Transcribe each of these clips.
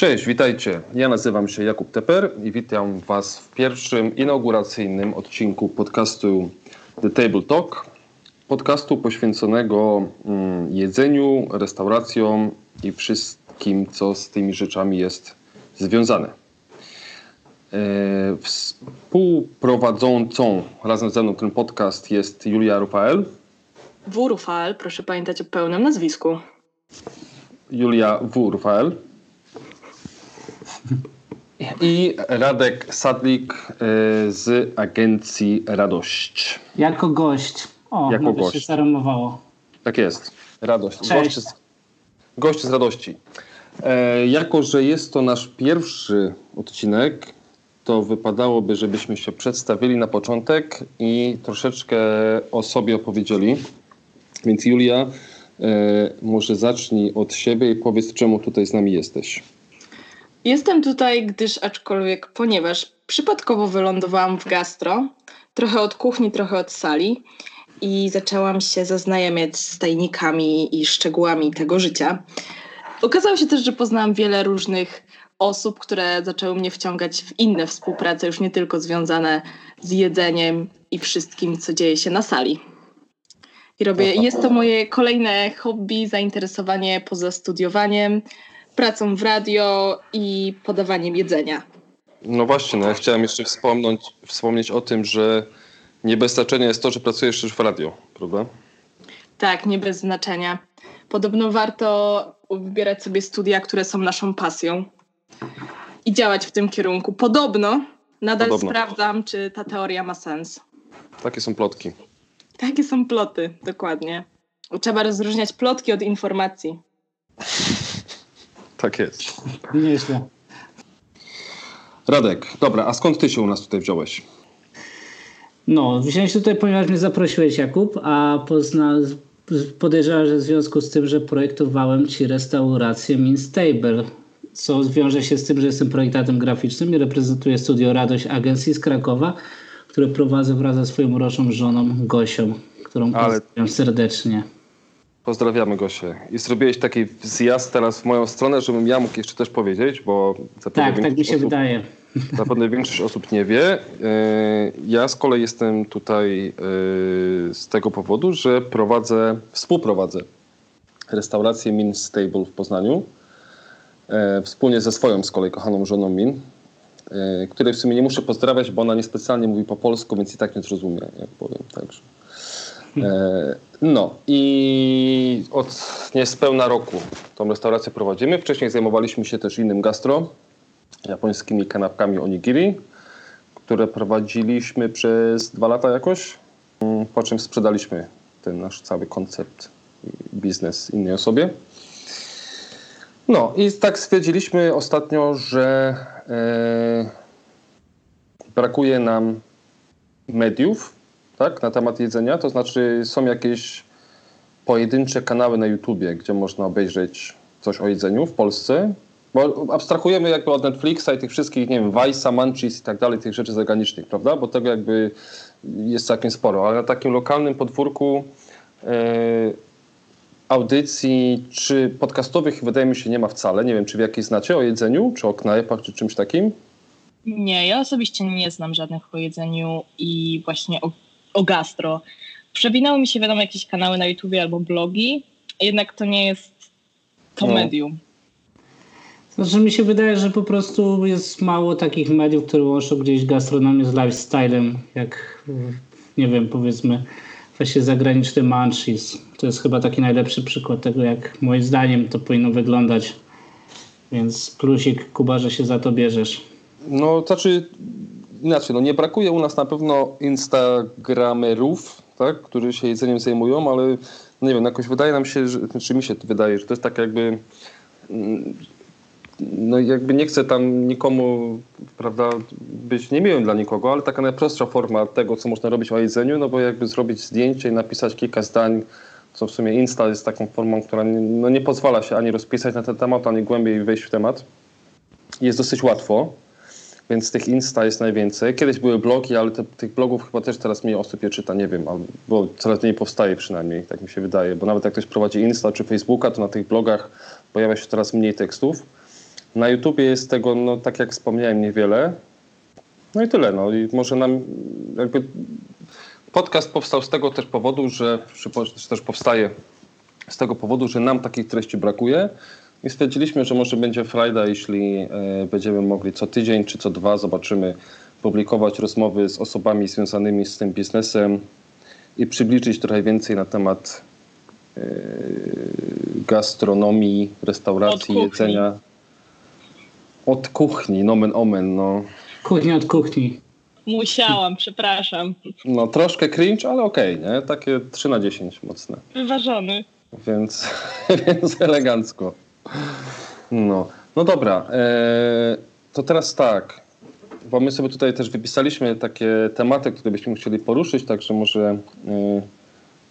Cześć, witajcie. Ja nazywam się Jakub Teper i witam Was w pierwszym inauguracyjnym odcinku podcastu The Table Talk. Podcastu poświęconego mm, jedzeniu, restauracjom i wszystkim, co z tymi rzeczami jest związane. E, współprowadzącą razem ze mną ten podcast jest Julia Rufael. W. Rufael, proszę pamiętać o pełnym nazwisku. Julia W. Rufael. I Radek Sadlik y, z agencji Radość. Jako gość. O, jako gość. się. Tak jest. Radość. Cześć. Gość z, gość z radości. E, jako, że jest to nasz pierwszy odcinek, to wypadałoby, żebyśmy się przedstawili na początek i troszeczkę o sobie opowiedzieli. Więc Julia, e, może zacznij od siebie i powiedz, czemu tutaj z nami jesteś. Jestem tutaj, gdyż aczkolwiek, ponieważ przypadkowo wylądowałam w gastro, trochę od kuchni, trochę od sali i zaczęłam się zaznajamiać z tajnikami i szczegółami tego życia. Okazało się też, że poznałam wiele różnych osób, które zaczęły mnie wciągać w inne współprace, już nie tylko związane z jedzeniem i wszystkim, co dzieje się na sali. I robię, jest to moje kolejne hobby, zainteresowanie poza studiowaniem, pracą w radio i podawaniem jedzenia. No właśnie, no ja chciałem jeszcze wspomnieć, wspomnieć o tym, że nie bez znaczenia jest to, że pracujesz już w radio, prawda? Tak, nie bez znaczenia. Podobno warto wybierać sobie studia, które są naszą pasją i działać w tym kierunku. Podobno nadal Podobno. sprawdzam, czy ta teoria ma sens. Takie są plotki. Takie są ploty, dokładnie. Trzeba rozróżniać plotki od informacji. Tak jest. Nieźle. Radek, dobra, a skąd ty się u nas tutaj wziąłeś? No, wziąłem się tutaj, ponieważ mnie zaprosiłeś, Jakub, a pozna, podejrzewam, że w związku z tym, że projektowałem ci restaurację Minstable, co wiąże się z tym, że jestem projektantem graficznym i reprezentuję studio Radość Agencji z Krakowa, które prowadzę wraz ze swoją uroczą żoną Gosią, którą Ale... pozdrawiam serdecznie. Pozdrawiamy Gosię. I zrobiłeś taki zjazd teraz w moją stronę, żebym ja mógł jeszcze też powiedzieć, bo zapewne tak, tak mi się osób, wydaje. Zapewne większość osób nie wie. E, ja z kolei jestem tutaj e, z tego powodu, że prowadzę, współprowadzę restaurację Min Stable w Poznaniu. E, wspólnie ze swoją z kolei kochaną żoną Min, której w sumie nie muszę pozdrawiać, bo ona niespecjalnie mówi po polsku, więc i tak nie zrozumie, jak powiem. Także. E, no i od niespełna roku tą restaurację prowadzimy. Wcześniej zajmowaliśmy się też innym gastro, japońskimi kanapkami onigiri, które prowadziliśmy przez dwa lata jakoś, mm, po czym sprzedaliśmy ten nasz cały koncept, biznes innej osobie. No i tak stwierdziliśmy ostatnio, że e, brakuje nam mediów, tak, na temat jedzenia, to znaczy są jakieś pojedyncze kanały na YouTubie, gdzie można obejrzeć coś o jedzeniu w Polsce, bo abstrahujemy jakby od Netflixa i tych wszystkich, nie wiem, Vice'a, Munchies i tak dalej, tych rzeczy zagranicznych, prawda? Bo tego jakby jest całkiem sporo, ale na takim lokalnym podwórku e, audycji czy podcastowych wydaje mi się nie ma wcale. Nie wiem, czy w jakiej znacie o jedzeniu, czy o knajpach, czy czymś takim? Nie, ja osobiście nie znam żadnych o jedzeniu i właśnie o o gastro. Przewinęły mi się, wiadomo, jakieś kanały na YouTubie albo blogi, jednak to nie jest to no. medium. Znaczy mi się wydaje, że po prostu jest mało takich mediów, które łączą gdzieś gastronomię z lifestylem, jak nie wiem, powiedzmy właśnie zagraniczny Munchies. To jest chyba taki najlepszy przykład tego, jak moim zdaniem to powinno wyglądać. Więc plusik, Kuba, że się za to bierzesz. No, to znaczy inaczej, no nie brakuje u nas na pewno instagramerów, tak, którzy się jedzeniem zajmują, ale no nie wiem, jakoś wydaje nam się, że, czy znaczy mi się wydaje, że to jest tak jakby mm, no jakby nie chcę tam nikomu, prawda, być niemiłym dla nikogo, ale taka najprostsza forma tego, co można robić o jedzeniu, no bo jakby zrobić zdjęcie i napisać kilka zdań, co w sumie Insta jest taką formą, która nie, no nie pozwala się ani rozpisać na ten temat, ani głębiej wejść w temat. Jest dosyć łatwo więc tych Insta jest najwięcej. Kiedyś były blogi, ale te, tych blogów chyba też teraz mniej osób je czyta, nie wiem, bo coraz mniej powstaje przynajmniej, tak mi się wydaje, bo nawet jak ktoś prowadzi Insta czy Facebooka, to na tych blogach pojawia się coraz mniej tekstów. Na YouTubie jest tego, no tak jak wspomniałem, niewiele. No i tyle. No i może nam jakby podcast powstał z tego też powodu, że czy też powstaje z tego powodu, że nam takich treści brakuje. I stwierdziliśmy, że może będzie frajda, jeśli e, będziemy mogli co tydzień czy co dwa, zobaczymy, publikować rozmowy z osobami związanymi z tym biznesem i przybliżyć trochę więcej na temat e, gastronomii, restauracji, od jedzenia. Od kuchni, nomen omen. No. Kuchnia od kuchni. Musiałam, przepraszam. No troszkę cringe, ale okej, okay, nie? Takie 3 na 10 mocne. Wyważony. Więc, więc elegancko. No, no dobra. E, to teraz tak, bo my sobie tutaj też wypisaliśmy takie tematy, które byśmy chcieli poruszyć, także może e,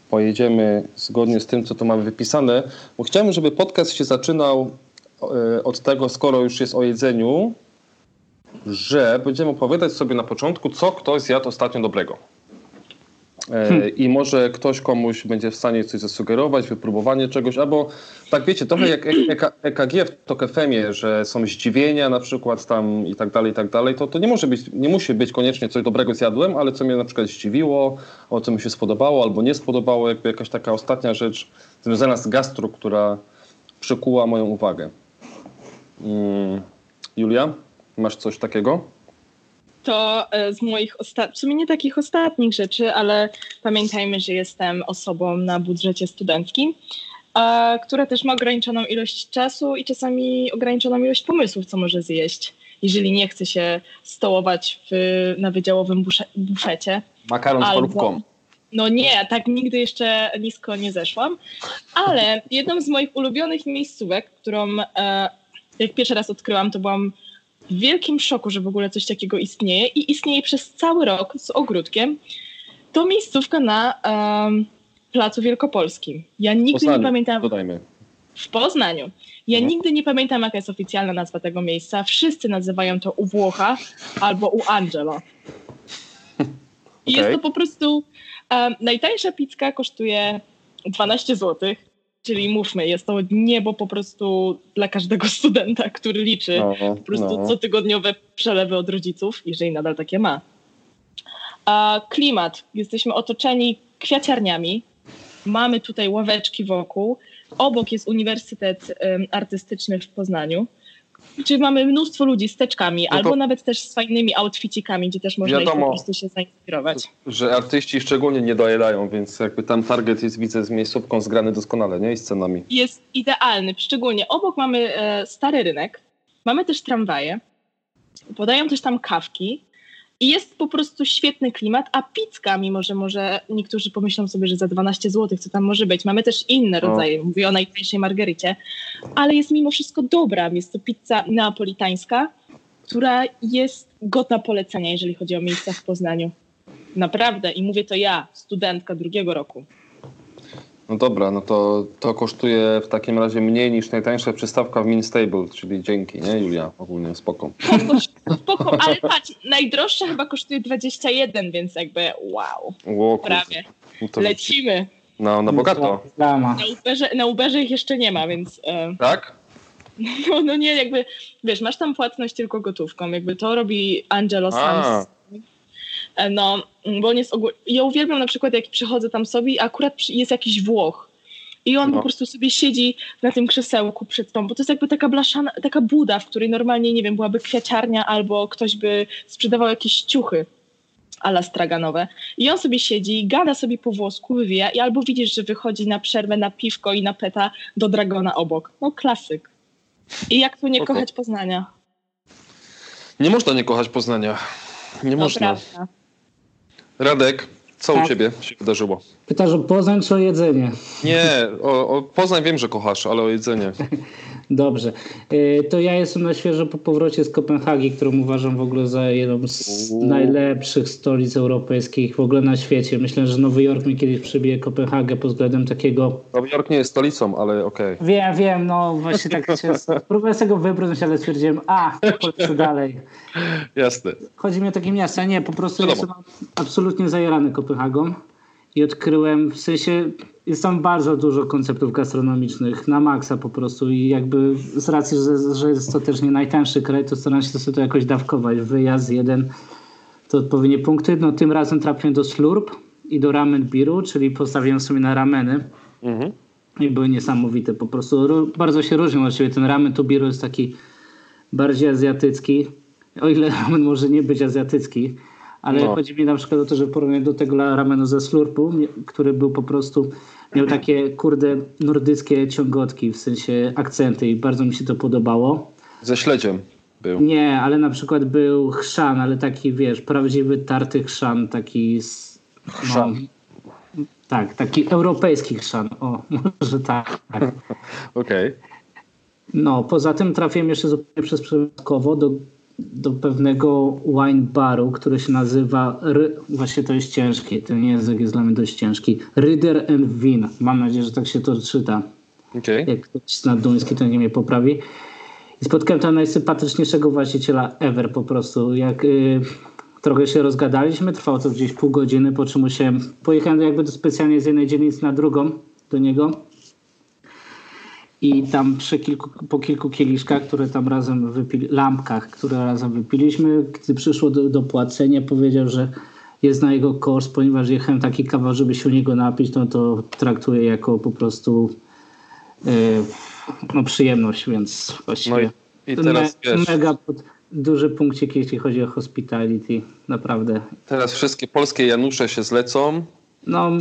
pojedziemy zgodnie z tym, co tu mamy wypisane. Bo chciałem, żeby podcast się zaczynał e, od tego, skoro już jest o jedzeniu, że będziemy opowiadać sobie na początku, co ktoś zjadł ostatnio dobrego. E, hmm. I może ktoś komuś będzie w stanie coś zasugerować, wypróbowanie czegoś, albo tak wiecie, trochę jak EKG e w TOK fm że są zdziwienia na przykład tam i tak dalej, i tak dalej, to, to nie może być, nie musi być koniecznie coś dobrego zjadłem, ale co mnie na przykład zdziwiło, o co mi się spodobało albo nie spodobało, jakby jakaś taka ostatnia rzecz związana z gastro, która przykuła moją uwagę. Hmm. Julia, masz coś takiego? To e, z moich ostatnich, w sumie nie takich ostatnich rzeczy, ale pamiętajmy, że jestem osobą na budżecie studenckim, która też ma ograniczoną ilość czasu i czasami ograniczoną ilość pomysłów, co może zjeść, jeżeli nie chce się stołować w, na wydziałowym bufecie. Makaron z polubką. No nie, tak nigdy jeszcze nisko nie zeszłam, ale jedną z moich ulubionych miejscówek, którą e, jak pierwszy raz odkryłam, to byłam w wielkim szoku, że w ogóle coś takiego istnieje i istnieje przez cały rok z ogródkiem. To miejscówka na um, Placu Wielkopolskim. Ja nigdy Poznaniu, nie pamiętam. Dodajmy. W Poznaniu. Ja mhm. nigdy nie pamiętam, jaka jest oficjalna nazwa tego miejsca. Wszyscy nazywają to u Włocha albo u Angelo. I okay. jest to po prostu. Um, najtańsza pizza kosztuje 12 złotych Czyli mówmy, jest to niebo po prostu dla każdego studenta, który liczy no, po prostu no. cotygodniowe przelewy od rodziców, jeżeli nadal takie ma. A klimat. Jesteśmy otoczeni kwiaciarniami. Mamy tutaj ławeczki wokół. Obok jest Uniwersytet Artystyczny w Poznaniu. Czyli mamy mnóstwo ludzi z teczkami, no albo nawet też z fajnymi outficikami, gdzie też można wiadomo, ich po prostu się zainspirować. Że artyści szczególnie nie dojedają, więc jakby tam target jest, widzę, z miejscówką zgrany doskonale, nie? I scenami. Jest idealny, szczególnie obok mamy e, stary rynek, mamy też tramwaje, podają też tam kawki, i jest po prostu świetny klimat, a pizka, mimo że może niektórzy pomyślą sobie, że za 12 zł, co tam może być. Mamy też inne rodzaje, no. mówię o najtańszej margerycie, ale jest mimo wszystko dobra. Jest to pizza neapolitańska, która jest godna polecenia, jeżeli chodzi o miejsca w Poznaniu. Naprawdę. I mówię to ja, studentka drugiego roku. No dobra, no to, to kosztuje w takim razie mniej niż najtańsza przystawka w Minstable, czyli dzięki, nie Julia? Ogólnie spoko. Spoko, spoko ale patrz, najdroższa chyba kosztuje 21, więc jakby wow. Ło, prawie. No to... Lecimy. No, na bogato. Na Uberze, na Uberze ich jeszcze nie ma, więc... E... Tak? No, no nie, jakby, wiesz, masz tam płatność tylko gotówką, jakby to robi Angelo E, no, bo on jest ogólnie... Ja uwielbiam na przykład, jak przychodzę tam sobie i akurat jest jakiś Włoch. I on no. po prostu sobie siedzi na tym krzesełku przed tą, bo to jest jakby taka blaszana, taka buda, w której normalnie, nie wiem, byłaby kwiaciarnia albo ktoś by sprzedawał jakieś ciuchy ala straganowe. I on sobie siedzi, gada sobie po włosku, wywija i albo widzisz, że wychodzi na przerwę na piwko i na peta do Dragona obok. No klasyk. I jak tu nie kochać Poznania? Nie można nie kochać Poznania. Nie to można. Prawda. Radek, co tak. u ciebie się wydarzyło? Pytasz o Poznań czy o jedzenie? Nie, o, o Poznań wiem, że kochasz, ale o jedzenie. Dobrze. E, to ja jestem na świeżo po powrocie z Kopenhagi, którą uważam w ogóle za jedną z najlepszych stolic europejskich w ogóle na świecie. Myślę, że Nowy Jork mi kiedyś przebije Kopenhagę pod względem takiego... Nowy Jork nie jest stolicą, ale okej. Okay. Wiem, wiem, no właśnie tak się... Próbowałem z tego wybrnąć, ale stwierdziłem, a, polecę dalej. Jasne. Chodzi mi o takie miasta. Nie, po prostu no jestem absolutnie zajarany Kopenhagą. I odkryłem, w sensie jest tam bardzo dużo konceptów gastronomicznych, na maksa po prostu i jakby z racji, że, że jest to też nie najtańszy kraj, to staram się sobie to jakoś dawkować. Wyjazd jeden to odpowiednie punkty. No tym razem trafiłem do Slurp i do Ramen Biru, czyli postawiłem sobie na rameny. Mhm. I były niesamowite po prostu. Bardzo się różnią od siebie. Ten ramen to Biru jest taki bardziej azjatycki. O ile ramen może nie być azjatycki, ale no. chodzi mi na przykład o to, że w porównaniu do tego ramenu ze Slurpu, który był po prostu, miał takie kurde nordyckie ciągotki, w sensie akcenty i bardzo mi się to podobało. Ze śledziem był. Nie, ale na przykład był chrzan, ale taki wiesz, prawdziwy tarty chrzan, taki... Z, no, chrzan. No, tak, taki europejski chrzan, o, może tak. Okej. Okay. No, poza tym trafiłem jeszcze zupełnie przez przypadkowo do do pewnego wine baru, który się nazywa, właśnie to jest ciężkie, ten język jest dla mnie dość ciężki, Rider and Win. Mam nadzieję, że tak się to czyta. Okay. Jak ktoś na duński, to nie mnie poprawi. I spotkałem tam najsympatyczniejszego właściciela ever po prostu. Jak y, trochę się rozgadaliśmy, trwało to gdzieś pół godziny, po czym musiałem, pojechałem jakby do specjalnie z jednej dzielnicy na drugą do niego i tam przy kilku, po kilku kieliszkach, które tam razem wypili, lampkach, które razem wypiliśmy, gdy przyszło do, do płacenia, powiedział, że jest na jego koszt, ponieważ jechałem taki kawał, żeby się u niego napić, no to traktuję jako po prostu yy, no, przyjemność, więc właściwie no i, i teraz, me, wiesz, mega pod, duży punkcik, jeśli chodzi o hospitality, naprawdę. Teraz wszystkie polskie Janusze się zlecą, no.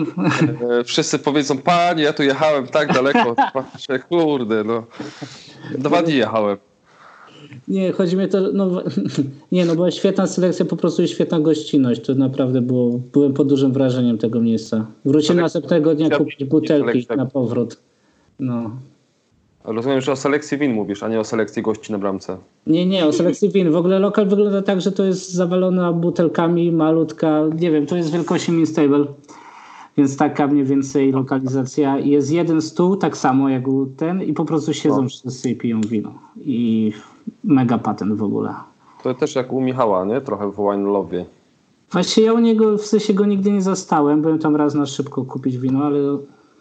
E, wszyscy powiedzą, panie, ja tu jechałem tak daleko. Patrzę, kurde, no. Dwa dni jechałem. Nie, chodzi mi to, no, nie, no była świetna selekcja, po prostu i świetna gościnność. To naprawdę było, byłem pod dużym wrażeniem tego miejsca. Wróciłem następnego dnia kupić butelki na powrót. No. Rozumiem, że o selekcji win mówisz, a nie o selekcji gości na bramce. Nie, nie, o selekcji win. W ogóle lokal wygląda tak, że to jest zawalona butelkami, malutka, nie wiem, to jest wielkości Minstable. Więc taka mniej więcej lokalizacja. Jest jeden stół, tak samo jak u ten i po prostu siedzą o. wszyscy i piją wino. I mega patent w ogóle. To też jak u Michała, nie? Trochę w Wine Love. Właśnie ja u niego w sensie go nigdy nie zastałem. Byłem tam raz na szybko kupić wino, ale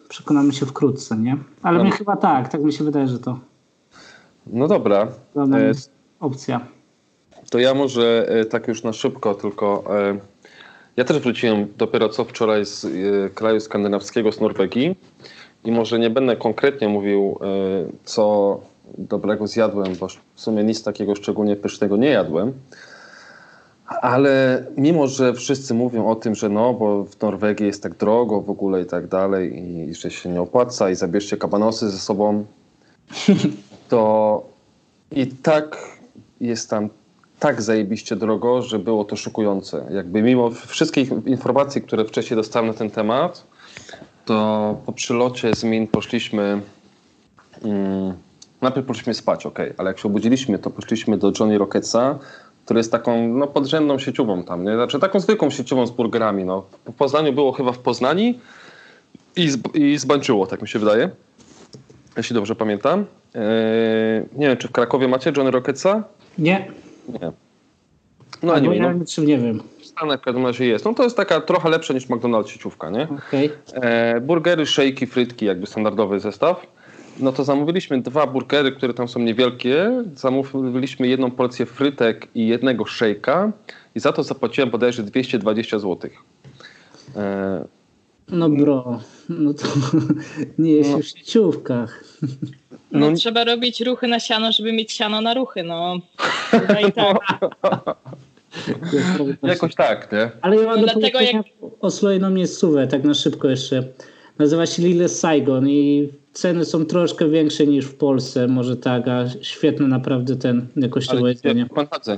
przekonamy się wkrótce, nie? Ale no. mnie chyba tak, tak mi się wydaje, że to. No dobra. E, opcja. To ja może e, tak już na szybko tylko e, ja też wróciłem dopiero co wczoraj z y, kraju skandynawskiego, z Norwegii i może nie będę konkretnie mówił, y, co dobrego zjadłem, bo w sumie nic takiego szczególnie pysznego nie jadłem. Ale mimo, że wszyscy mówią o tym, że no, bo w Norwegii jest tak drogo w ogóle i tak dalej, i że się nie opłaca, i zabierzcie kabanosy ze sobą, to i tak jest tam tak zajebiście drogo, że było to szokujące. Jakby mimo wszystkich informacji, które wcześniej dostałem na ten temat, to po przylocie z Min poszliśmy. Mm, najpierw poszliśmy spać, ok, ale jak się obudziliśmy, to poszliśmy do Johnny Rocketsa, który jest taką no, podrzędną sieciową tam, nie? Znaczy taką zwykłą sieciową z burgerami. No. W Poznaniu było chyba w Poznani i, i zbańczyło, tak mi się wydaje. Jeśli dobrze pamiętam. Eee, nie wiem, czy w Krakowie macie Johnny Rocketsa? Nie. Nie. No, Albo nie, ja no, nie wiem. Stanach w każdym razie jest. No to jest taka trochę lepsza niż McDonald's sieciówka, nie? Okay. E, burgery, szejki, frytki, jakby standardowy zestaw. No to zamówiliśmy dwa burgery, które tam są niewielkie. Zamówiliśmy jedną porcję frytek i jednego szejka i za to zapłaciłem bodajże 220 zł. E, no bro, no to nie jest no. w sieciówkach. No, no, trzeba robić ruchy na siano, żeby mieć siano na ruchy, no. I tak. Jakoś tak, nie? Ale ja mam no do dlatego jak... Oslo jedną miejscówę, tak na szybko jeszcze. Nazywa się Lille Saigon i ceny są troszkę większe niż w Polsce, może tak, a świetne naprawdę ten jakościowe jedzenie. w Panhadze?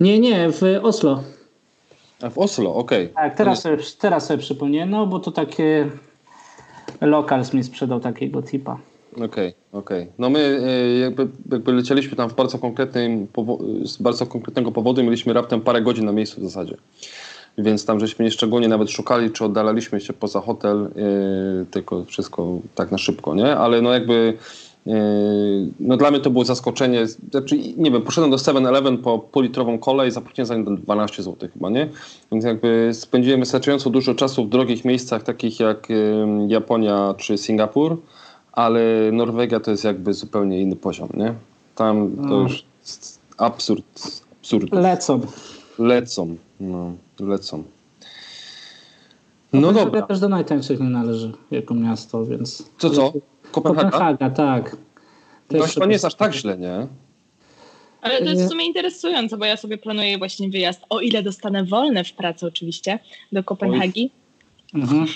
Nie, nie, w Oslo. A w Oslo, okej. Okay. Tak, teraz, sobie, teraz sobie przypomniałem, no bo to takie lokal mi sprzedał takiego tipa. Okej, okay, okej. Okay. No my e, jakby, jakby lecieliśmy tam w bardzo konkretnym, z bardzo konkretnego powodu mieliśmy raptem parę godzin na miejscu w zasadzie. Więc tam żeśmy nie szczególnie nawet szukali, czy oddalaliśmy się poza hotel, yy, tylko wszystko tak na szybko, nie? Ale no jakby no dla mnie to było zaskoczenie. Znaczy, nie wiem, poszedłem do 7-Eleven po półlitrową kolę i zapłaciłem za nią 12 zł chyba, nie? Więc jakby spędziłem wystarczająco dużo czasu w drogich miejscach, takich jak Japonia czy Singapur, ale Norwegia to jest jakby zupełnie inny poziom, nie? Tam to no. już absurd. absurd. Lecą. Lecą, no, lecą. No, no dobra. też do najtańszych nie należy jako miasto, więc... Co, co? Kopenhaga? Kopenhaga, tak. no chyba nie jest aż tak źle, nie? Ale to jest w sumie interesujące, bo ja sobie planuję właśnie wyjazd, o ile dostanę wolne w pracy oczywiście, do Kopenhagi. Mhm.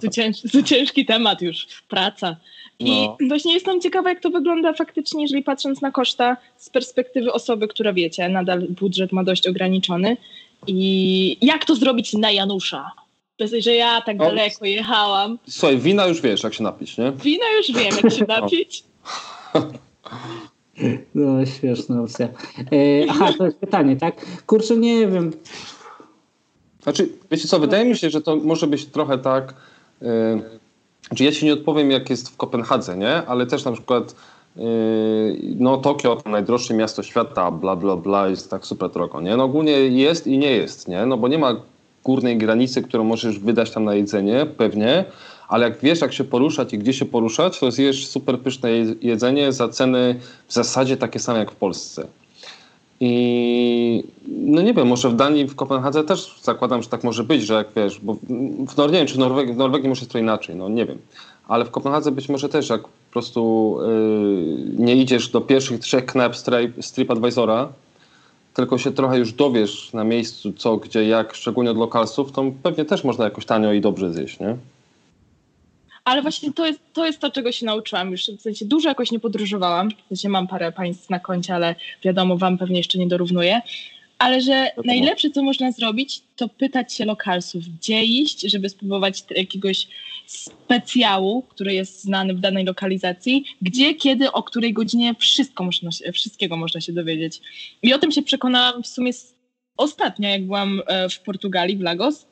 To, cięż, to ciężki temat już, praca. I no. właśnie jestem ciekawa, jak to wygląda faktycznie, jeżeli patrząc na koszta z perspektywy osoby, która wiecie, nadal budżet ma dość ograniczony. I jak to zrobić na Janusza? Bez, że ja tak o, daleko jechałam. Słuchaj, wina już wiesz, jak się napić, nie? Wina już wiem, jak się napić. No, śmieszna opcja. E, aha, to jest pytanie, tak? Kurczę, nie wiem. Znaczy, wiecie co, wydaje mi się, że to może być trochę tak... E, znaczy ja ci nie odpowiem, jak jest w Kopenhadze, nie? Ale też na przykład yy, no Tokio to najdroższe miasto świata, bla, bla, bla, jest tak super drogo, nie? No ogólnie jest i nie jest, nie? No bo nie ma górnej granicy, którą możesz wydać tam na jedzenie, pewnie, ale jak wiesz, jak się poruszać i gdzie się poruszać, to zjesz super pyszne jedzenie za ceny w zasadzie takie same jak w Polsce. I no nie wiem, może w Danii, w Kopenhadze też zakładam, że tak może być, że jak wiesz, bo w, no, nie wiem, czy w Norwegii, w Norwegii może jest to inaczej, no nie wiem. Ale w Kopenhadze być może też, jak po prostu yy, nie idziesz do pierwszych trzech knajp z TripAdvisora, tylko się trochę już dowiesz na miejscu co, gdzie, jak, szczególnie od lokalsów, to pewnie też można jakoś tanio i dobrze zjeść, nie? Ale właśnie to jest, to jest to, czego się nauczyłam już. W sensie dużo jakoś nie podróżowałam. W sensie mam parę państw na koncie, ale wiadomo, wam pewnie jeszcze nie dorównuję. Ale że najlepsze, co można zrobić, to pytać się lokalsów, gdzie iść, żeby spróbować jakiegoś specjału, który jest znany w danej lokalizacji, gdzie, kiedy, o której godzinie, wszystko można wszystkiego można się dowiedzieć. I o tym się przekonałam w sumie ostatnio, jak byłam e, w Portugalii, w Lagos.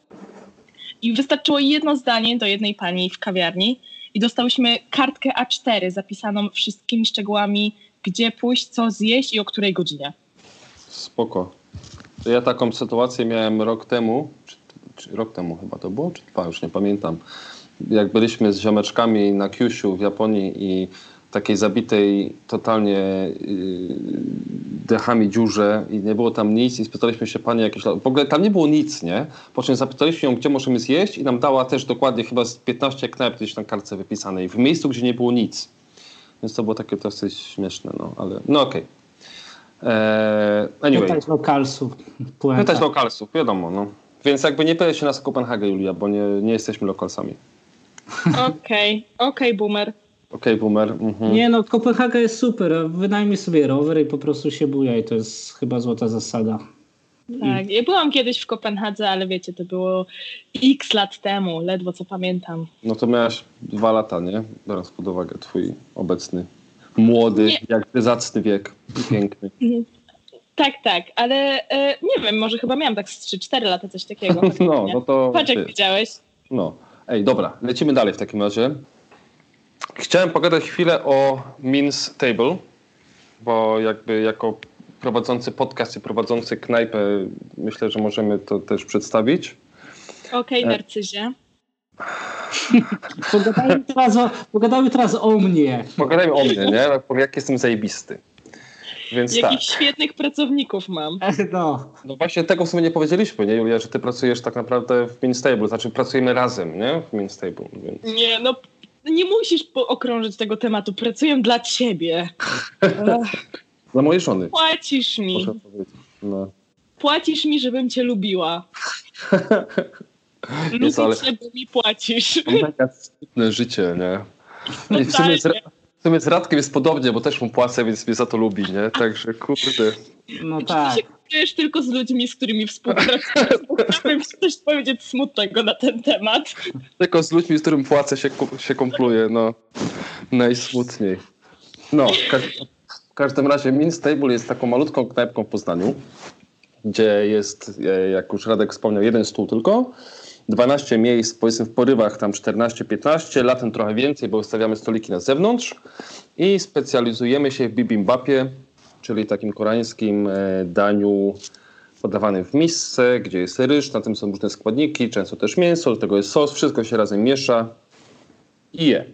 I wystarczyło jedno zdanie do jednej pani w kawiarni i dostałyśmy kartkę A4 zapisaną wszystkimi szczegółami, gdzie pójść, co zjeść i o której godzinie. Spoko. Ja taką sytuację miałem rok temu, czy, czy rok temu chyba to było, czy dwa, już nie pamiętam. Jak byliśmy z ziomeczkami na Kyushu w Japonii i takiej zabitej totalnie yy, dechami dziurze i nie było tam nic i spytaliśmy się pani jakieś... W ogóle tam nie było nic, nie? Po czym zapytaliśmy ją, gdzie możemy zjeść i nam dała też dokładnie chyba z 15 knajp gdzieś na kartce wypisanej w miejscu, gdzie nie było nic. Więc to było takie dosyć śmieszne, no ale no okej. Okay. Eee, anyway. Pytać lokalsów. Pytać lokalsów, wiadomo, no. Więc jakby nie pytaj się nas o Kopenhagę, Julia, bo nie, nie jesteśmy lokalsami. Okej, okay, okej, okay, boomer. Okej, okay, boomer. Mhm. Nie no, Kopenhaga jest super. Wynajmij sobie rower i po prostu się bujaj. To jest chyba złota zasada. Tak, ja byłam kiedyś w Kopenhadze, ale wiecie, to było x lat temu, ledwo co pamiętam. No to miałaś dwa lata, nie? Biorąc pod uwagę twój obecny młody, nie. jakby zacny wiek, piękny. Tak, tak, ale e, nie wiem, może chyba miałam tak z 3-4 lata, coś takiego. no, no to... Patrz jak widziałeś. No, ej, dobra, lecimy dalej w takim razie. Chciałem pogadać chwilę o Means Table, bo jakby jako prowadzący podcast i prowadzący knajpę myślę, że możemy to też przedstawić. Okej, okay, e, narcyzie. pogadajmy, teraz o, pogadajmy teraz o mnie. Pogadajmy o mnie, nie? Jak jestem zajebisty. Więc Jakich tak. świetnych pracowników mam. No. no właśnie tego w sumie nie powiedzieliśmy, nie Julia, że ty pracujesz tak naprawdę w Minstable, znaczy pracujemy razem, nie? W Minstable. Więc... Nie, no nie musisz okrążyć tego tematu. Pracuję dla ciebie. dla mojej żony. Płacisz mi. No. Płacisz mi, żebym cię lubiła. Lubię ale... cię, bo mi płacisz. Mega smutne życie, nie? I w sumie, z, w sumie z Radkiem jest podobnie, bo też mu płacę, więc mnie za to lubi, nie? Także kurde. No tak. Kupujesz tylko z ludźmi, z którymi współpracujesz. Chciałbym coś powiedzieć smutnego na ten temat. Tylko z ludźmi, z którym płacę się, się kumpluje, no. Najsmutniej. No, w każdym razie Min Stable jest taką malutką knajpką w Poznaniu, gdzie jest, e, jak już Radek wspomniał, jeden stół tylko. 12 miejsc, powiedzmy w porywach tam 14-15, latem trochę więcej, bo ustawiamy stoliki na zewnątrz i specjalizujemy się w bibimbapie, czyli takim koreańskim e, daniu podawanym w misce, gdzie jest ryż, na tym są różne składniki, często też mięso, do tego jest sos, wszystko się razem miesza i je.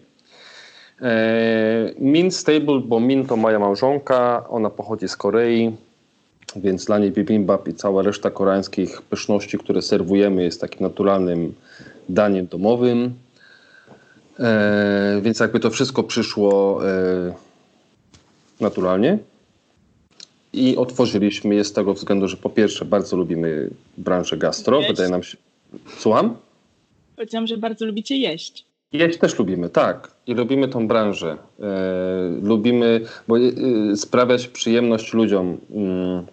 E, Min Stable, bo Min to moja małżonka, ona pochodzi z Korei, więc dla niej bibimbap i cała reszta koreańskich pyszności, które serwujemy jest takim naturalnym daniem domowym. E, więc jakby to wszystko przyszło naturalnie. I otworzyliśmy je z tego względu, że po pierwsze bardzo lubimy branżę gastro. Jeść. Wydaje nam się... Słucham? Powiedziałam, że bardzo lubicie jeść. Jeść też lubimy, tak. I lubimy tą branżę. E, lubimy, bo e, sprawiać przyjemność ludziom. Mm,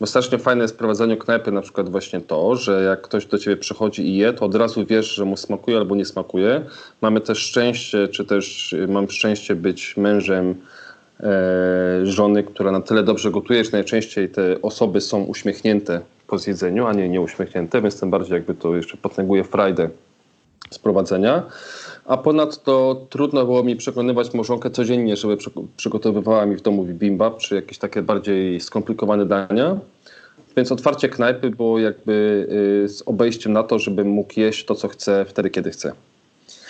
bo strasznie fajne jest w prowadzeniu knajpy na przykład właśnie to, że jak ktoś do ciebie przychodzi i je, to od razu wiesz, że mu smakuje albo nie smakuje. Mamy też szczęście, czy też y, mam szczęście być mężem e, żony, która na tyle dobrze gotuje, że najczęściej te osoby są uśmiechnięte po zjedzeniu, a nie nieuśmiechnięte, więc tym bardziej jakby to jeszcze potęguje frajdę z prowadzenia. A ponadto trudno było mi przekonywać małżonkę codziennie, żeby przy- przygotowywała mi w domu bibimbap, czy jakieś takie bardziej skomplikowane dania. Więc otwarcie knajpy było jakby y, z obejściem na to, żebym mógł jeść to, co chcę, wtedy, kiedy chcę.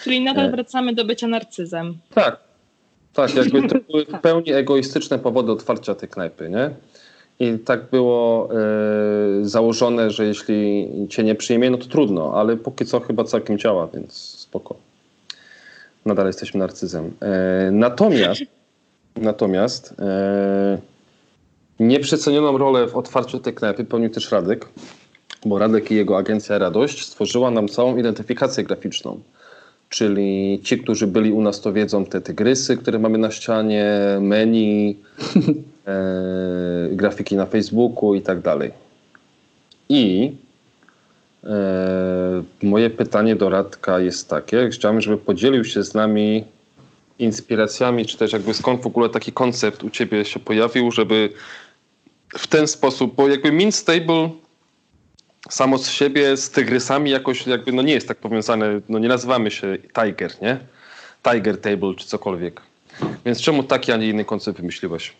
Czyli nadal E. wracamy do bycia narcyzem. Tak. Tak, jakby to były w pełni egoistyczne powody otwarcia tej knajpy, nie? I tak było e, założone, że jeśli cię nie przyjmie, no to trudno, ale póki co chyba całkiem działa, więc spoko. Nadal jesteśmy narcyzem. E, natomiast natomiast e, nieprzecenioną rolę w otwarciu tej knajpy pełnił też Radek, bo Radek i jego agencja Radość stworzyła nam całą identyfikację graficzną czyli ci, którzy byli u nas, to wiedzą te tygrysy, które mamy na ścianie, menu, e, grafiki na Facebooku i tak dalej. I e, moje pytanie do Radka jest takie, chciałbym, żeby podzielił się z nami inspiracjami, czy też jakby skąd w ogóle taki koncept u ciebie się pojawił, żeby w ten sposób, bo jakby Mint Stable samo z siebie z tygrysami jakoś jakby no nie jest tak powiązane, no nie nazywamy się Tiger, nie? Tiger Table czy cokolwiek. Więc czemu taki, a nie inny koncept wymyśliłeś?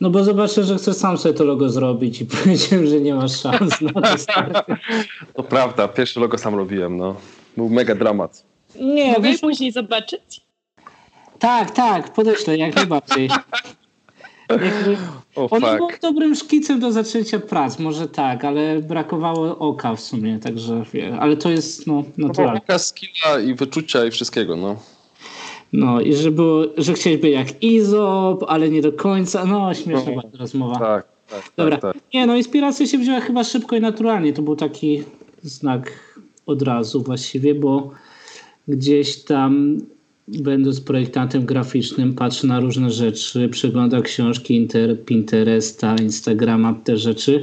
No bo zobaczę, że chcesz sam sobie to logo zrobić i powiedziałem, że nie masz szans na to. To prawda, pierwszy logo sam robiłem, no. Był mega dramat. Nie, Mogę wiesz, później zobaczyć? tak, tak, podeślę jak najbardziej. Jakby, O ono było fuck. dobrym szkicem do zaczęcia prac, może tak, ale brakowało oka w sumie, także wie, ale to jest no, naturalne. Taka skilla i wyczucia i wszystkiego, no. No i że było, że chciałeś być jak Izop, ale nie do końca, no śmieszna No. rozmowa. Tak, tak, Dobra. tak, tak. Nie, no inspiracja się wzięła chyba szybko i naturalnie. To był taki znak od razu właściwie, bo gdzieś tam będąc projektantem graficznym patrzę na różne rzeczy, przeglądam książki, inter, Pinteresta, Instagrama, te rzeczy.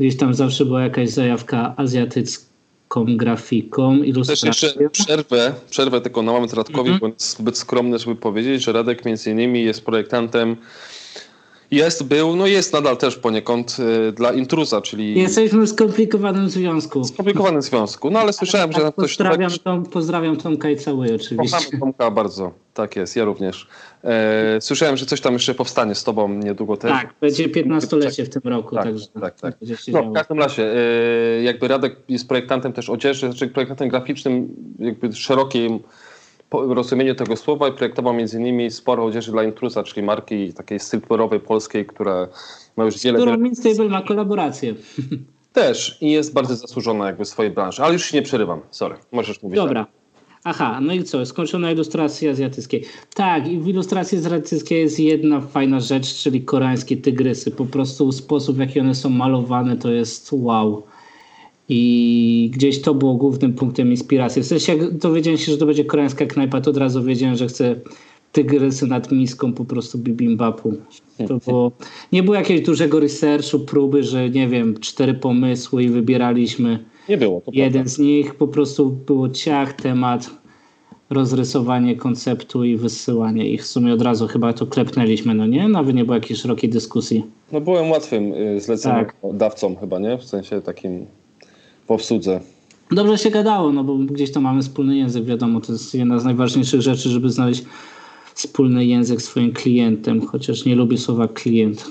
Gdzieś tam zawsze była jakaś zajawka azjatycką grafiką, Też ilustracją. jeszcze przerwę, przerwę tylko na moment Radkowi, Mhm. bo jest zbyt skromny, żeby powiedzieć, że Radek między innymi jest projektantem jest, był, no jest nadal też poniekąd y, dla intruza, czyli Jesteśmy w skomplikowanym związku. skomplikowanym związku. No ale słyszałem, że Tak, ktoś pozdrawiam, Tom, pozdrawiam Tomka i cały oczywiście. Kochamy Tomka bardzo. Tak jest, ja również. E, słyszałem, że coś tam jeszcze powstanie z tobą niedługo też. Tak, będzie 15-lecie w tym roku, Tak, także tak, tak. No, w każdym razie, e, jakby Radek jest projektantem też odzieży, znaczy projektantem graficznym, jakby po- rozumieniu tego słowa i projektował między innymi sporo odzieży dla Intrusa, czyli marki takiej streetwearowej polskiej, która ma już wiele, którą wiele Minstable ma kolaborację. też i jest bardzo zasłużona jakby w swojej branży, ale już się nie przerywam, sorry, możesz mówić Dobra. dalej. Aha, no i co? Skończona ilustracja azjatyckiej. Tak, i w ilustracji azjatyckiej jest jedna fajna rzecz, czyli koreańskie tygrysy. Po prostu sposób, w jaki one są malowane, to jest wow. I gdzieś to było głównym punktem inspiracji. W sensie, jak dowiedziałem się, że to będzie koreańska knajpa, to od razu wiedziałem, że chcę tygrysy nad miską po prostu bibimbapu. To było, nie było jakiegoś dużego researchu, próby, że nie wiem, cztery pomysły i wybieraliśmy Nie było, jeden prawda. z nich. Po prostu było ciach, temat, rozrysowanie konceptu i wysyłanie ich. W sumie od razu chyba to klepnęliśmy, no nie? Nawet nie było jakiejś szerokiej dyskusji. No byłem łatwym y, Tak. zleceniodawcą chyba, nie? W sensie takim obsłudze. dobrze się gadało, no bo gdzieś tam mamy wspólny język, wiadomo, to jest jedna z najważniejszych rzeczy, żeby znaleźć wspólny język z swoim klientem, chociaż nie lubię słowa klient.